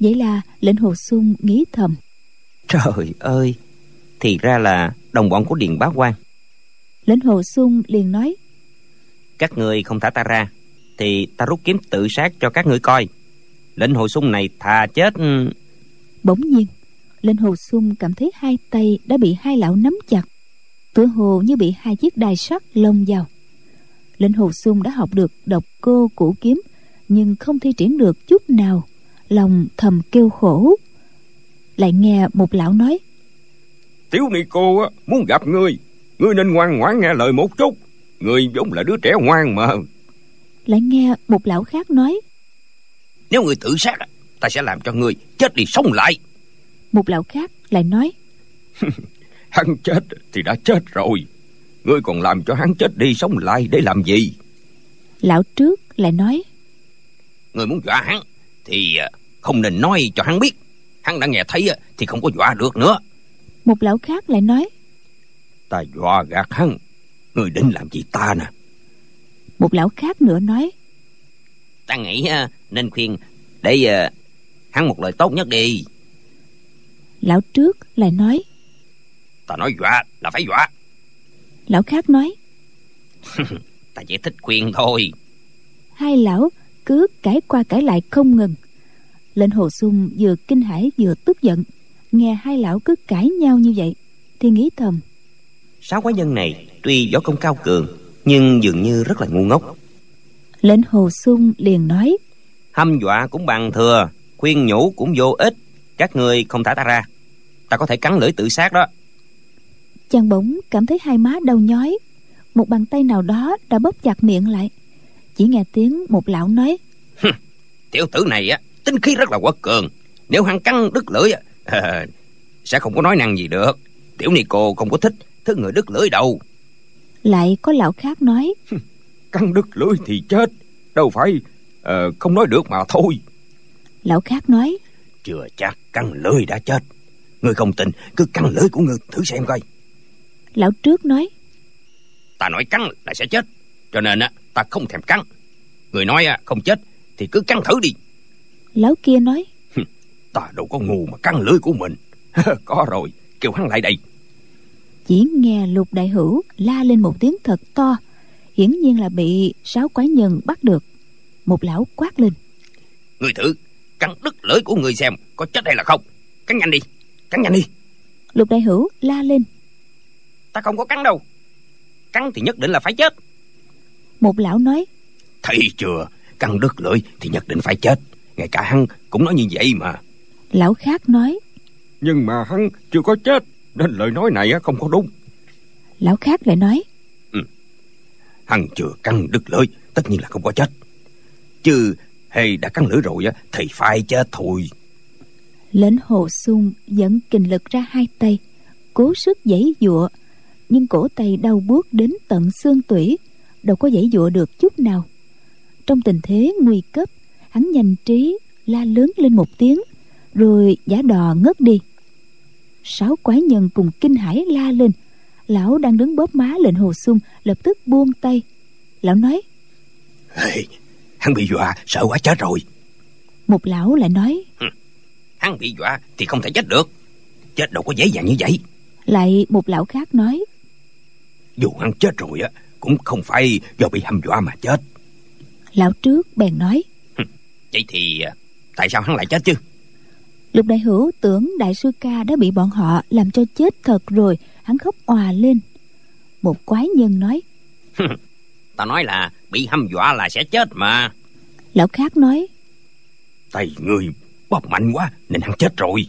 Speaker 2: vậy là lệnh hồ sung nghĩ thầm.
Speaker 3: Trời ơi thì ra là đồng bọn của điền bá quan
Speaker 2: lệnh hồ sung liền nói
Speaker 3: các người không thả ta ra thì ta rút kiếm tự sát cho các ngươi coi. Lệnh hồ sung này thà chết.
Speaker 2: Bỗng nhiên lệnh hồ sung cảm thấy hai tay đã bị hai lão nắm chặt. Tựa hồ như bị hai chiếc đài sắt lông vào. Lệnh hồ sung đã học được độc cô củ kiếm nhưng không thi triển được chút nào lòng thầm kêu khổ. Lại nghe một lão nói
Speaker 6: tiểu ni cô á muốn gặp ngươi ngươi nên ngoan ngoãn nghe lời một chút. Ngươi vốn là đứa trẻ ngoan mà.
Speaker 2: Lại nghe một lão khác nói
Speaker 5: nếu người tự sát ta sẽ làm cho người chết đi sống lại.
Speaker 2: Một lão khác lại nói
Speaker 6: hắn chết thì đã chết rồi. Ngươi còn làm cho hắn chết đi sống lại để làm gì?
Speaker 2: Lão trước lại nói
Speaker 5: người muốn dọa hắn thì à, không nên nói cho hắn biết. Hắn đã nghe thấy thì không có dọa được nữa.
Speaker 2: Một lão khác lại nói
Speaker 6: ta dọa gạt hắn. Người định làm gì ta nè?
Speaker 2: Một lão khác nữa nói
Speaker 3: ta nghĩ nên khuyên để hắn một lời tốt nhất đi.
Speaker 2: Lão trước lại nói
Speaker 5: ta nói dọa là phải dọa.
Speaker 2: Lão khác nói
Speaker 3: ta chỉ thích khuyên thôi.
Speaker 2: Hai lão cứ cãi qua cãi lại không ngừng. Lệnh hồ sung vừa kinh hãi vừa tức giận nghe hai lão cứ cãi nhau như vậy thì nghĩ thầm
Speaker 3: sáu quái nhân này tuy võ công cao cường nhưng dường như rất là ngu ngốc.
Speaker 2: Lệnh hồ sung liền nói
Speaker 3: hăm dọa cũng bằng thừa khuyên nhủ cũng vô ích các người không thả ta ra. Ta có thể cắn lưỡi tự sát đó.
Speaker 2: Chàng bỗng cảm thấy hai má đau nhói một bàn tay nào đó đã bóp chặt miệng lại chỉ nghe tiếng một lão nói.
Speaker 5: Tiểu tử này á tính khí rất là quật cường. Nếu hắn cắn đứt lưỡi à, sẽ không có nói năng gì được. Tiểu ni cô không có thích thứ người đứt lưỡi đâu.
Speaker 2: Lại có lão khác nói.
Speaker 6: Cắn đứt lưỡi thì chết đâu phải uh, không nói được mà thôi.
Speaker 2: Lão khác nói.
Speaker 5: Chưa chắc cắn lưỡi đã chết. Người không tin cứ cắn lưỡi của người thử xem coi.
Speaker 2: Lão trước nói.
Speaker 5: Ta nói cắn là sẽ chết cho nên á ta không thèm cắn. Người nói á không chết thì cứ cắn thử đi.
Speaker 2: Lão kia nói.
Speaker 5: Ta đâu có ngu mà cắn lưỡi của mình. Có rồi kêu hắn lại đây.
Speaker 2: Chỉ nghe lục đại hữu la lên một tiếng thật to. Hiển nhiên là bị sáu quái nhân bắt được. Một lão quát lên.
Speaker 6: Người thử cắn đứt lưỡi của người xem có chết hay là không. Cắn nhanh đi cắn nhanh đi.
Speaker 2: Lục đại hữu la lên.
Speaker 3: Ta không có cắn đâu. Cắn thì nhất định là phải chết
Speaker 2: một lão nói
Speaker 6: thấy chưa? Cắn đứt lưỡi thì nhất định phải chết. Ngay cả hắn cũng nói như vậy mà.
Speaker 2: lão khác nói
Speaker 6: nhưng mà hắn chưa có chết nên lời nói này không có đúng.
Speaker 2: lão khác lại nói
Speaker 6: ừ. hắn chưa cắn đứt lưỡi tất nhiên là không có chết. Chứ hay đã cắn lưỡi rồi thì phải chết thôi.
Speaker 2: Lệnh hồ sung dẫn kình lực ra hai tay cố sức giãy dụa nhưng cổ tay đau buốt đến tận xương tủy đâu có giãy dụa được chút nào. Trong tình thế nguy cấp hắn nhanh trí la lớn lên một tiếng rồi giả đò ngất đi. Sáu quái nhân cùng kinh hãi la lên. Lão đang đứng bóp má lệnh hồ sung lập tức buông tay. Lão nói
Speaker 6: hey, hắn bị dọa sợ quá chết rồi.
Speaker 2: Một lão lại nói
Speaker 6: hắn bị dọa thì không thể chết được. Chết đâu có dễ dàng như vậy.
Speaker 2: Lại một lão khác nói
Speaker 6: dù hắn chết rồi á cũng không phải do bị hăm dọa mà chết.
Speaker 2: Lão trước bèn nói.
Speaker 6: Vậy thì à, tại sao hắn lại chết chứ?
Speaker 2: Lục đại hữu tưởng đại sư ca đã bị bọn họ làm cho chết thật rồi hắn khóc òa lên. Một quái nhân nói.
Speaker 3: Ta nói là bị hăm dọa là sẽ chết mà.
Speaker 2: Lão khác nói.
Speaker 6: Tay người bóp mạnh quá nên hắn chết rồi.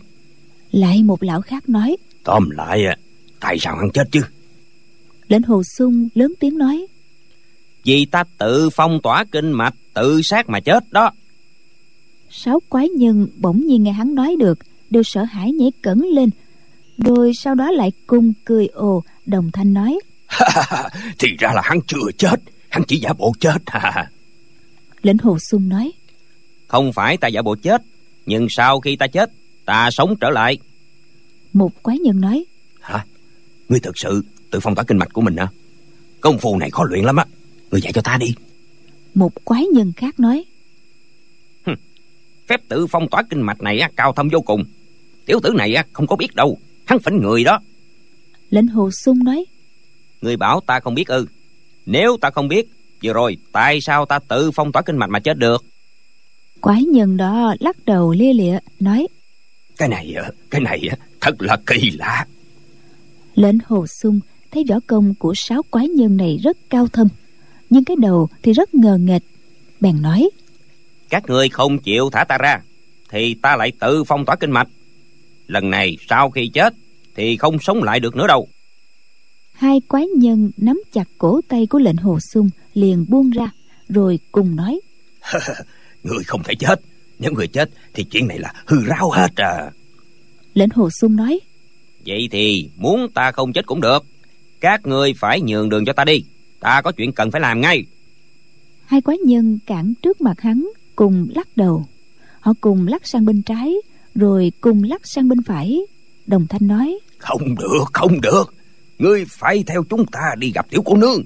Speaker 2: Lại một lão khác nói.
Speaker 6: Tóm lại tại sao hắn chết chứ
Speaker 2: lệnh hồ sung lớn tiếng nói.
Speaker 3: Vì ta tự phong tỏa kinh mạch tự sát mà chết đó.
Speaker 2: Sáu quái nhân bỗng nhiên nghe hắn nói được đều sợ hãi nhảy cẩn lên. Rồi sau đó lại cùng cười ồ đồng thanh nói.
Speaker 6: Thì ra là hắn chưa chết hắn chỉ giả bộ chết. À
Speaker 2: lệnh hồ sung nói.
Speaker 3: Không phải ta giả bộ chết nhưng sau khi ta chết ta sống trở lại.
Speaker 2: Một quái nhân nói.
Speaker 6: Hả? Ngươi thật sự tự phong tỏa kinh mạch của mình hả? Công phu này khó luyện lắm á. Ngươi dạy cho ta đi.
Speaker 2: Một quái nhân khác nói.
Speaker 3: Phép tự phong tỏa kinh mạch này cao thâm vô cùng. Tiểu tử này không có biết đâu. Hắn phỉnh người đó.
Speaker 2: Lệnh hồ sung nói.
Speaker 3: Người bảo ta không biết ư. Nếu ta không biết vừa rồi tại sao ta tự phong tỏa kinh mạch mà chết được?
Speaker 2: Quái nhân đó lắc đầu lia lịa nói.
Speaker 6: Cái này cái này thật là kỳ lạ.
Speaker 2: Lệnh hồ sung thấy võ công của sáu quái nhân này rất cao thâm nhưng cái đầu thì rất ngờ nghệch. Bèn nói
Speaker 3: các người không chịu thả ta ra thì ta lại tự phong tỏa kinh mạch. Lần này sau khi chết thì không sống lại được nữa đâu.
Speaker 2: Hai quái nhân nắm chặt cổ tay của lệnh hồ sung liền buông ra rồi cùng nói
Speaker 6: người không thể chết. Nếu người chết thì chuyện này là hư ráo hết à.
Speaker 2: Lệnh hồ sung nói
Speaker 3: vậy thì muốn ta không chết cũng được các người phải nhường đường cho ta đi. Ta có chuyện cần phải làm ngay.
Speaker 2: Hai quái nhân cản trước mặt hắn cùng lắc đầu. Họ cùng lắc sang bên trái rồi cùng lắc sang bên phải. Đồng thanh nói
Speaker 6: không được không được. Ngươi phải theo chúng ta đi gặp tiểu cô nương.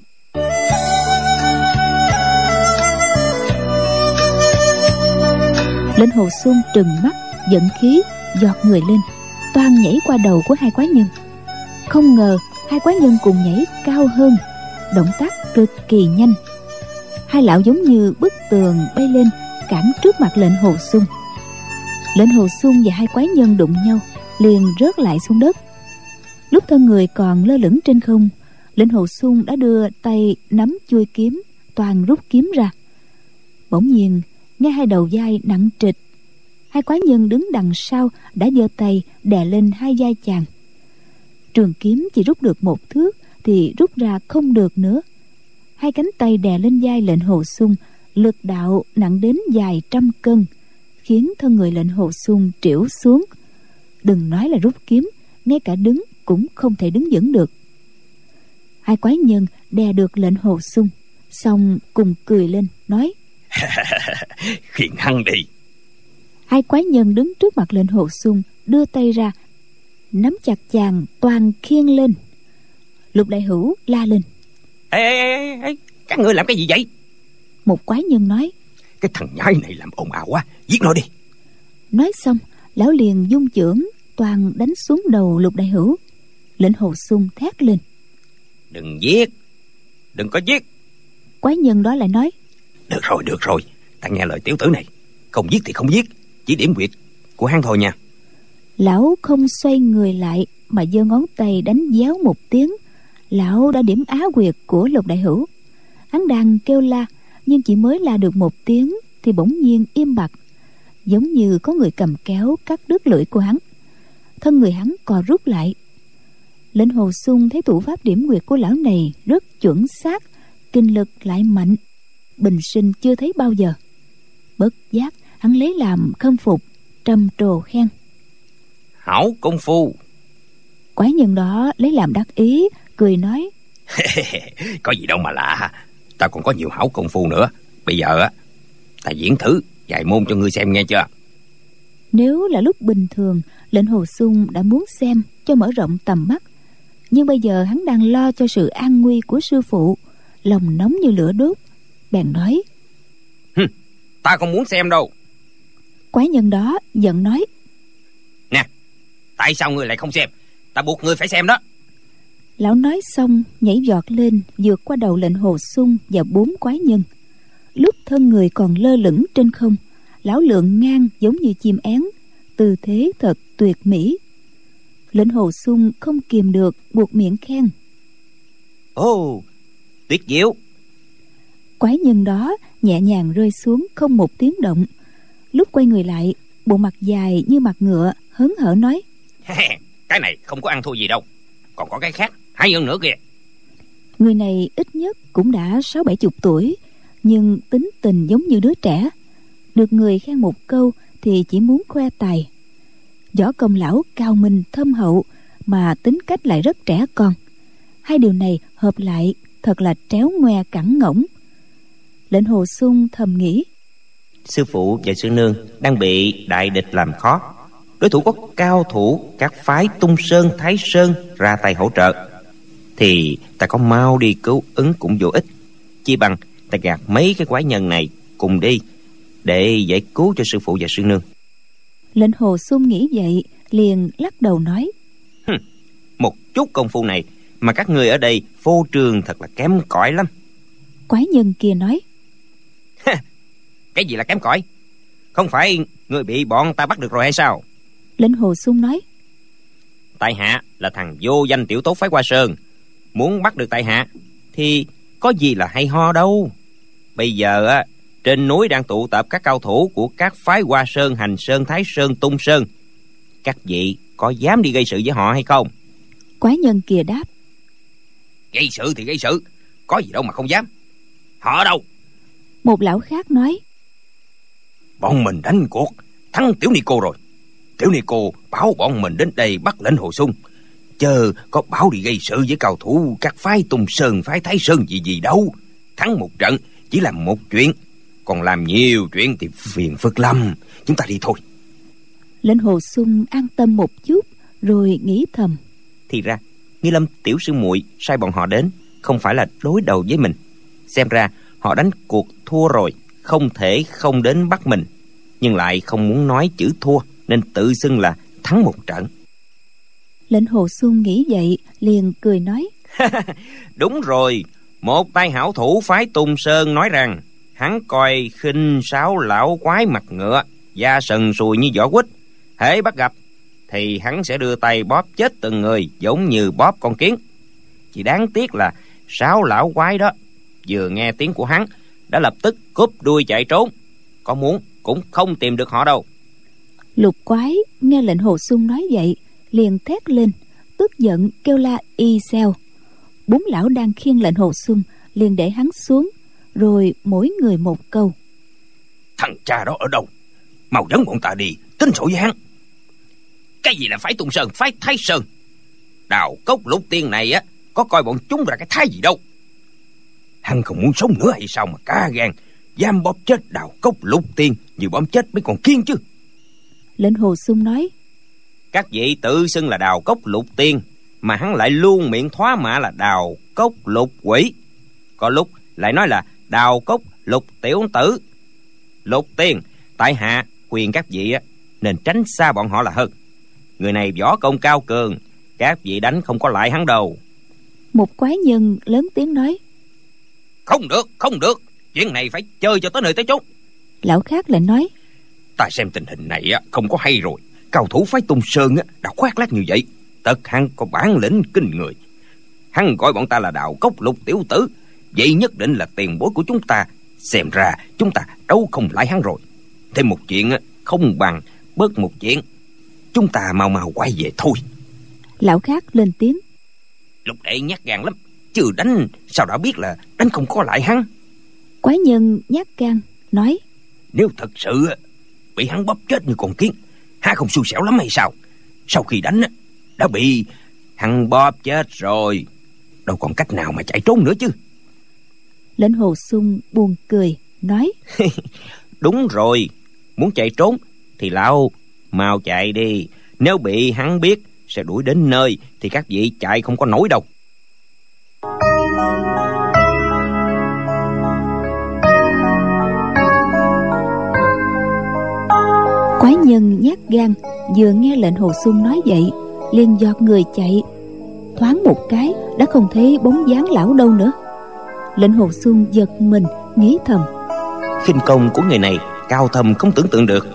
Speaker 2: Lệnh hồ xuân trừng mắt giận khí giọt người lên toan nhảy qua đầu của hai quái nhân. Không ngờ hai quái nhân cùng nhảy cao hơn, động tác cực kỳ nhanh. Hai lão giống như bức tường bay lên, cản trước mặt lệnh hồ sung. Lệnh hồ sung và hai quái nhân đụng nhau, liền rớt lại xuống đất. Lúc thân người còn lơ lửng trên không, lệnh hồ sung đã đưa tay nắm chuôi kiếm, toàn rút kiếm ra. Bỗng nhiên nghe hai đầu vai nặng trịch. Hai quái nhân đứng đằng sau đã giơ tay đè lên hai vai chàng trường kiếm chỉ rút được một thước thì rút ra không được nữa. Hai cánh tay đè lên vai lệnh hồ sung lực đạo nặng đến vài trăm cân khiến thân người lệnh hồ sung triểu xuống. Đừng nói là rút kiếm ngay cả đứng cũng không thể đứng vững được. Hai quái nhân đè được lệnh hồ sung xong cùng cười lên nói
Speaker 6: khiển hăng đi.
Speaker 2: Hai quái nhân đứng trước mặt lệnh hồ sung đưa tay ra nắm chặt chàng toàn khiêng lên. Lục đại hữu la lên.
Speaker 3: Ê ê ê ê các người làm cái gì vậy?
Speaker 2: Một quái nhân nói.
Speaker 6: Cái thằng nhái này làm ồn ào quá giết nó đi.
Speaker 2: Nói xong lão liền dung chưởng toàn đánh xuống đầu lục đại hữu. Lệnh hồ sung thét lên.
Speaker 3: Đừng giết đừng có giết.
Speaker 2: Quái nhân đó lại nói.
Speaker 6: Được rồi được rồi ta nghe lời tiểu tử này. Không giết thì không giết chỉ điểm quyệt của hắn thôi nha
Speaker 2: lão không xoay người lại mà giơ ngón tay đánh giáo một tiếng. Lão đã điểm á quyệt của lục đại hữu. Hắn đang kêu la, nhưng chỉ mới la được một tiếng thì bỗng nhiên im bặt, giống như có người cầm kéo cắt đứt lưỡi của hắn. Thân người hắn co rút lại. Lệnh hồ sung thấy thủ pháp điểm quyệt của lão này rất chuẩn xác, kinh lực lại mạnh, bình sinh chưa thấy bao giờ. Bất giác, hắn lấy làm khâm phục, trầm trồ khen
Speaker 6: hảo công phu.
Speaker 2: Quái nhân đó lấy làm đắc ý cười nói.
Speaker 6: Có gì đâu mà lạ. Ta còn có nhiều hảo công phu nữa. Bây giờ á ta diễn thử vài môn cho ngươi xem nghe chưa?
Speaker 2: Nếu là lúc bình thường lệnh hồ sung đã muốn xem cho mở rộng tầm mắt. Nhưng bây giờ hắn đang lo cho sự an nguy của sư phụ. Lòng nóng như lửa đốt. Bèn nói.
Speaker 6: Ta không muốn xem đâu.
Speaker 2: Quái nhân đó giận nói
Speaker 6: tại sao ngươi lại không xem? Ta buộc ngươi phải xem đó.
Speaker 2: Lão nói xong nhảy giọt lên vượt qua đầu lệnh hồ sung và bốn quái nhân. Lúc thân người còn lơ lửng trên không lão lượng ngang giống như chim én tư thế thật tuyệt mỹ. Lệnh hồ sung không kìm được buộc miệng khen.
Speaker 3: Ồ tuyệt diệu.
Speaker 2: Quái nhân đó nhẹ nhàng rơi xuống không một tiếng động. Lúc quay người lại bộ mặt dài như mặt ngựa hớn hở nói
Speaker 6: cái này không có ăn thua gì đâu. Còn có cái khác hay hơn nữa kìa.
Speaker 2: Người này ít nhất cũng đã sáu bảy chục tuổi nhưng tính tình giống như đứa trẻ. Được người khen một câu thì chỉ muốn khoe tài. Võ công lão cao minh thâm hậu mà tính cách lại rất trẻ con. Hai điều này hợp lại thật là tréo ngoe cẳng ngỗng. Lệnh hồ sung thầm nghĩ.
Speaker 3: Sư phụ và sư nương đang bị đại địch làm khó đối thủ có cao thủ các phái tung sơn thái sơn ra tay hỗ trợ thì ta có mau đi cứu ứng cũng vô ích. Chi bằng ta gạt mấy cái quái nhân này cùng đi để giải cứu cho sư phụ và sư nương.
Speaker 2: Lệnh hồ sung nghĩ vậy liền lắc đầu nói.
Speaker 3: Một chút công phu này mà các người ở đây phô trường thật là kém cỏi lắm.
Speaker 2: Quái nhân kia nói.
Speaker 6: Cái gì là kém cỏi? Không phải người bị bọn ta bắt được rồi hay sao
Speaker 2: lệnh hồ sung nói.
Speaker 3: Tại hạ là thằng vô danh tiểu tốt phái hoa sơn. Muốn bắt được tại hạ thì có gì là hay ho đâu. Bây giờ á trên núi đang tụ tập các cao thủ của các phái hoa sơn hành sơn thái sơn tung sơn. Các vị có dám đi gây sự với họ hay không?
Speaker 2: Quái nhân kia đáp.
Speaker 6: Gây sự thì gây sự có gì đâu mà không dám. Họ đâu?
Speaker 2: Một lão khác nói.
Speaker 6: Bọn mình đánh cuộc thắng tiểu nico rồi tiểu nico bảo bọn mình đến đây bắt lệnh hồ sung. Chờ có bảo đi gây sự với cao thủ các phái tung sơn phái thái sơn gì gì đâu. Thắng một trận chỉ làm một chuyện còn làm nhiều chuyện thì phiền phức lắm. Chúng ta đi thôi.
Speaker 2: Lệnh hồ sung an tâm một chút rồi nghĩ thầm.
Speaker 3: Thì ra nghi lâm tiểu sư muội sai bọn họ đến không phải là đối đầu với mình. Xem ra họ đánh cuộc thua rồi không thể không đến bắt mình nhưng lại không muốn nói chữ thua nên tự xưng là thắng một trận.
Speaker 2: Lệnh hồ xuân nghĩ vậy liền cười nói.
Speaker 3: Đúng rồi một tay hảo thủ phái tung sơn nói rằng hắn coi khinh sáo lão quái mặt ngựa da sần sùi như vỏ quýt. Hễ bắt gặp thì hắn sẽ đưa tay bóp chết từng người giống như bóp con kiến. Chỉ đáng tiếc là sáu lão quái đó vừa nghe tiếng của hắn đã lập tức cúp đuôi chạy trốn. Có muốn cũng không tìm được họ đâu
Speaker 2: lục quái nghe lệnh hồ sung nói vậy, liền thét lên, tức giận kêu la y xeo. Bốn lão đang khiêng lệnh hồ sung, liền để hắn xuống, rồi mỗi người một câu.
Speaker 6: Thằng cha đó ở đâu? Mau dẫn bọn ta đi, tính sổ với hắn. Cái gì là phái tung sơn, phái thái sơn? Đào cốc lục tiên này á, có coi bọn chúng là cái thái gì đâu. Hắn không muốn sống nữa hay sao mà cá gan giam bóp chết đào cốc lục tiên, như bóp chết mấy con kiên chứ
Speaker 2: lệnh hồ sung nói
Speaker 3: các vị tự xưng là đào cốc lục tiên mà hắn lại luôn miệng thoá mạ là đào cốc lục quỷ. Có lúc lại nói là đào cốc lục tiểu tử. Lục tiên tại hạ khuyên các vị á nên tránh xa bọn họ là hơn. Người này võ công cao cường các vị đánh không có lại hắn đâu.
Speaker 2: một quái nhân lớn tiếng nói
Speaker 6: không được không được chuyện này phải chơi cho tới nơi tới chốn.
Speaker 2: Lão khác lại nói
Speaker 6: ta xem tình hình này á không có hay rồi. Cao thủ phái tung sơn á đã khoác lác như vậy tất hắn có bản lĩnh kinh người. Hắn gọi bọn ta là đạo cốc lục tiểu tử vậy nhất định là tiền bối của chúng ta. Xem ra chúng ta đâu không lại hắn rồi. Thêm một chuyện á không bằng bớt một chuyện. Chúng ta mau mau quay về thôi.
Speaker 2: Lão khác lên tiếng.
Speaker 6: Lục đệ nhát gan lắm chưa đánh sao đã biết là đánh không có lại hắn?
Speaker 2: Quái nhân nhát gan nói.
Speaker 6: Nếu thật sự bị hắn bóp chết như con kiến. Há không xui xẻo lắm hay sao? Sau khi đánh đã bị hắn bóp chết rồi. Đâu còn cách nào mà chạy trốn nữa chứ.
Speaker 2: Lệnh hồ sung buồn cười nói.
Speaker 3: Đúng rồi muốn chạy trốn thì lão mau chạy đi. Nếu bị hắn biết sẽ đuổi đến nơi thì các vị chạy không có nổi đâu
Speaker 2: quái nhân nhát gan vừa nghe lệnh hồ xuân nói vậy liền giọt người chạy. Thoáng một cái đã không thấy bóng dáng lão đâu nữa. Lệnh hồ xuân giật mình nghĩ thầm.
Speaker 3: Khinh công của người này cao thầm không tưởng tượng được.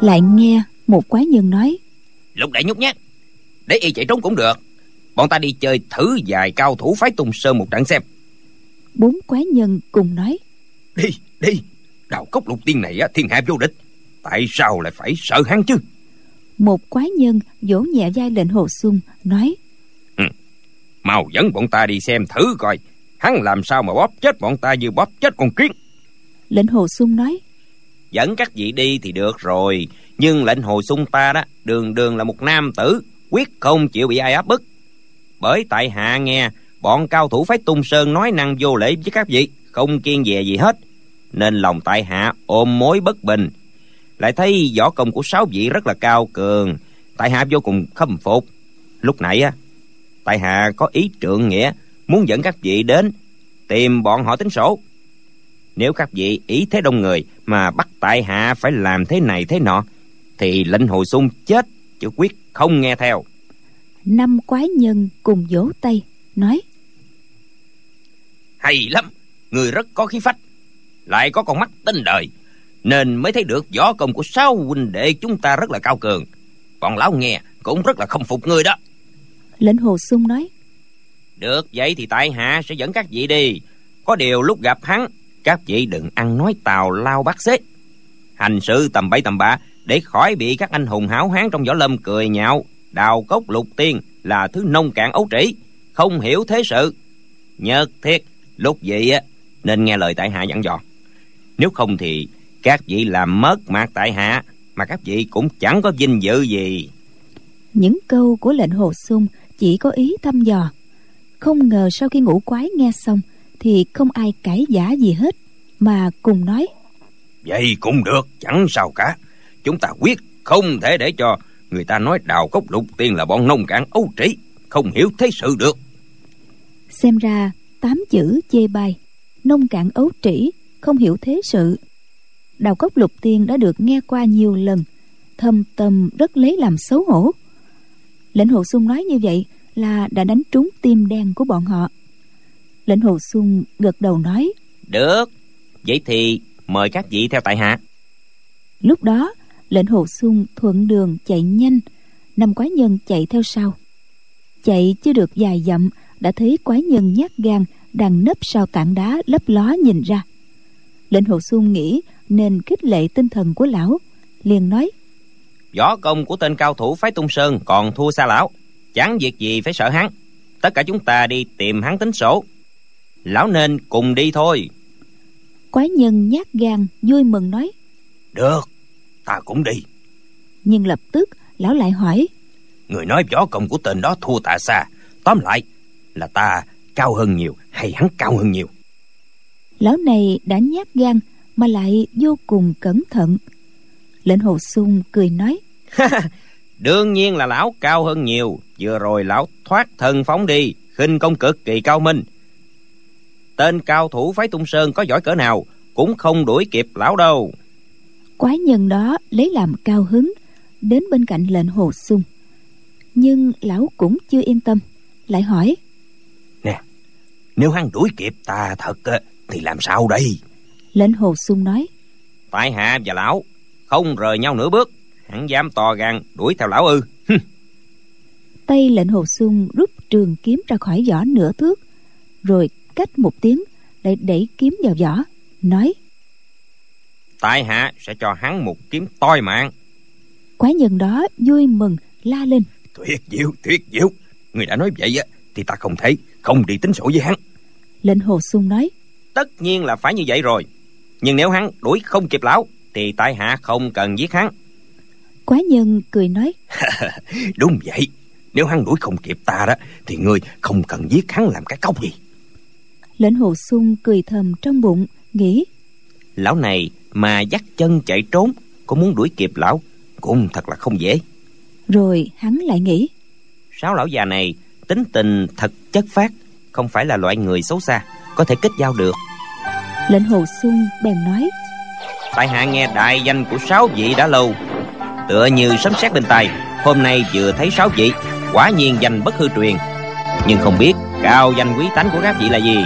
Speaker 2: Lại nghe một quái nhân nói.
Speaker 6: Lúc đại nhút nhát để y chạy trốn cũng được. Bọn ta đi chơi thử dài cao thủ phái tung sơn một trận xem.
Speaker 2: Bốn quái nhân cùng nói.
Speaker 6: Đi đi đào cốc lục tiên này á thiên hạ vô địch tại sao lại phải sợ hắn chứ?
Speaker 2: Một quái nhân vỗ nhẹ vai lệnh hồ xuân nói
Speaker 6: ừ. mau dẫn bọn ta đi xem thử coi. Hắn làm sao mà bóp chết bọn ta như bóp chết con kiến?
Speaker 2: lệnh hồ xuân nói
Speaker 3: dẫn các vị đi thì được rồi nhưng lệnh hồ xuân ta đó đường đường là một nam tử quyết không chịu bị ai áp bức. Bởi tại hạ nghe bọn cao thủ phái tung sơn nói năng vô lễ với các vị không kiên dè gì hết. Nên lòng tại hạ ôm mối bất bình lại thấy võ công của sáu vị rất là cao cường. Tại hạ vô cùng khâm phục. Lúc nãy á tại hạ có ý trượng nghĩa muốn dẫn các vị đến tìm bọn họ tính sổ. Nếu các vị ý thế đông người mà bắt tại hạ phải làm thế này thế nọ thì lệnh hồi xung chết chứ quyết không nghe theo.
Speaker 2: Năm quái nhân cùng vỗ tay nói
Speaker 6: hay lắm người rất có khí phách lại có con mắt tinh đời nên mới thấy được võ công của sáu huynh đệ chúng ta rất là cao cường. Còn lão nghe cũng rất là không phục người đó.
Speaker 2: Lệnh hồ sung nói
Speaker 3: được vậy thì tại hạ sẽ dẫn các vị đi. Có điều lúc gặp hắn các vị đừng ăn nói tào lao bát xế. Hành sự tầm bậy tầm bạ để khỏi bị các anh hùng háo hán trong võ lâm cười nhạo đào cốc lục tiên là thứ nông cạn ấu trĩ không hiểu thế sự. Nhớ thiết lúc vậy á nên nghe lời tại hạ dặn dò. Nếu không thì các vị làm mất mặt tại hạ mà các vị cũng chẳng có vinh dự gì.
Speaker 2: Những câu của lệnh hồ sung chỉ có ý thăm dò. Không ngờ sau khi ngủ quái nghe xong thì không ai cãi giả gì hết mà cùng nói.
Speaker 6: Vậy cũng được chẳng sao cả. Chúng ta quyết không thể để cho người ta nói đào cốc lục tiên là bọn nông cạn ấu trĩ không hiểu thế sự được.
Speaker 2: Xem ra tám chữ chê bai nông cạn ấu trĩ không hiểu thế sự đào cốc lục tiên đã được nghe qua nhiều lần. Thâm tâm rất lấy làm xấu hổ. Lệnh hồ sung nói như vậy là đã đánh trúng tim đen của bọn họ. Lệnh hồ sung gật đầu nói
Speaker 3: được vậy thì mời các vị theo tại hạ.
Speaker 2: Lúc đó lệnh hồ sung thuận đường chạy nhanh năm quái nhân chạy theo sau. Chạy chưa được vài dặm đã thấy quái nhân nhát gan đang nấp sau tảng đá lấp ló nhìn ra. Lệnh hồ sung nghĩ nên khích lệ tinh thần của lão liền nói
Speaker 3: võ công của tên cao thủ phái tung sơn còn thua xa lão. Chẳng việc gì phải sợ hắn. Tất cả chúng ta đi tìm hắn tính sổ. Lão nên cùng đi thôi.
Speaker 2: Quái nhân nhát gan vui mừng nói
Speaker 6: được ta cũng đi.
Speaker 2: Nhưng lập tức lão lại hỏi
Speaker 6: người nói võ công của tên đó thua tạ xa. Tóm lại là ta cao hơn nhiều hay hắn cao hơn nhiều?
Speaker 2: Lão này đã nhát gan mà lại vô cùng cẩn thận. Lệnh hồ sung cười nói
Speaker 3: đương nhiên là lão cao hơn nhiều vừa rồi lão thoát thần phóng đi khinh công cực kỳ cao minh. Tên cao thủ phái tung sơn có giỏi cỡ nào cũng không đuổi kịp lão đâu.
Speaker 2: Quái nhân đó lấy làm cao hứng đến bên cạnh lệnh hồ sung. Nhưng lão cũng chưa yên tâm lại hỏi
Speaker 6: nè nếu hắn đuổi kịp ta thật thì làm sao đây
Speaker 2: lệnh hồ sung nói
Speaker 3: tại hạ và lão không rời nhau nửa bước hắn dám to gan đuổi theo lão ư.
Speaker 2: Tay lệnh hồ sung rút trường kiếm ra khỏi vỏ nửa thước rồi cách một tiếng lại đẩy kiếm vào vỏ nói
Speaker 3: tại hạ sẽ cho hắn một kiếm toi mạng.
Speaker 2: Quái nhân đó vui mừng la lên
Speaker 6: tuyệt diệu tuyệt diệu. Người đã nói vậy á thì ta không thấy không đi tính sổ với hắn.
Speaker 2: Lệnh hồ sung nói
Speaker 3: tất nhiên là phải như vậy rồi nhưng nếu hắn đuổi không kịp lão thì tại hạ không cần giết hắn.
Speaker 2: Quái nhân cười nói.
Speaker 6: Đúng vậy. Nếu hắn đuổi không kịp ta đó thì ngươi không cần giết hắn làm cái cốc gì.
Speaker 2: Lệnh hồ sung cười thầm trong bụng nghĩ.
Speaker 3: Lão này mà dắt chân chạy trốn có muốn đuổi kịp lão cũng thật là không dễ.
Speaker 2: Rồi hắn lại nghĩ.
Speaker 3: Sáu lão già này tính tình thật chất phát không phải là loại người xấu xa có thể kết giao được
Speaker 2: lệnh hồ sung bèn nói
Speaker 3: tại hạ nghe đại danh của sáu vị đã lâu tựa như sấm sét bên tai. Hôm nay vừa thấy sáu vị quả nhiên danh bất hư truyền. Nhưng không biết cao danh quý tánh của các vị là gì?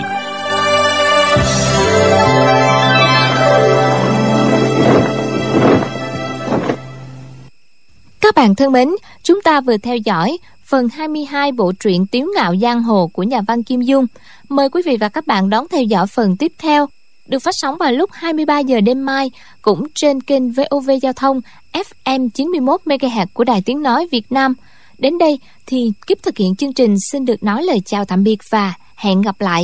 Speaker 1: Các bạn thân mến, chúng ta vừa theo dõi phần 22 bộ truyện Tiếu ngạo giang hồ của nhà văn Kim Dung. Mời quý vị và các bạn đón theo dõi phần tiếp theo, được phát sóng vào lúc 23 giờ đêm mai, cũng trên kênh VOV Giao thông FM 91 MHz của Đài Tiếng nói Việt Nam. Đến đây thì kiếp thực hiện chương trình xin được nói lời chào tạm biệt và hẹn gặp lại.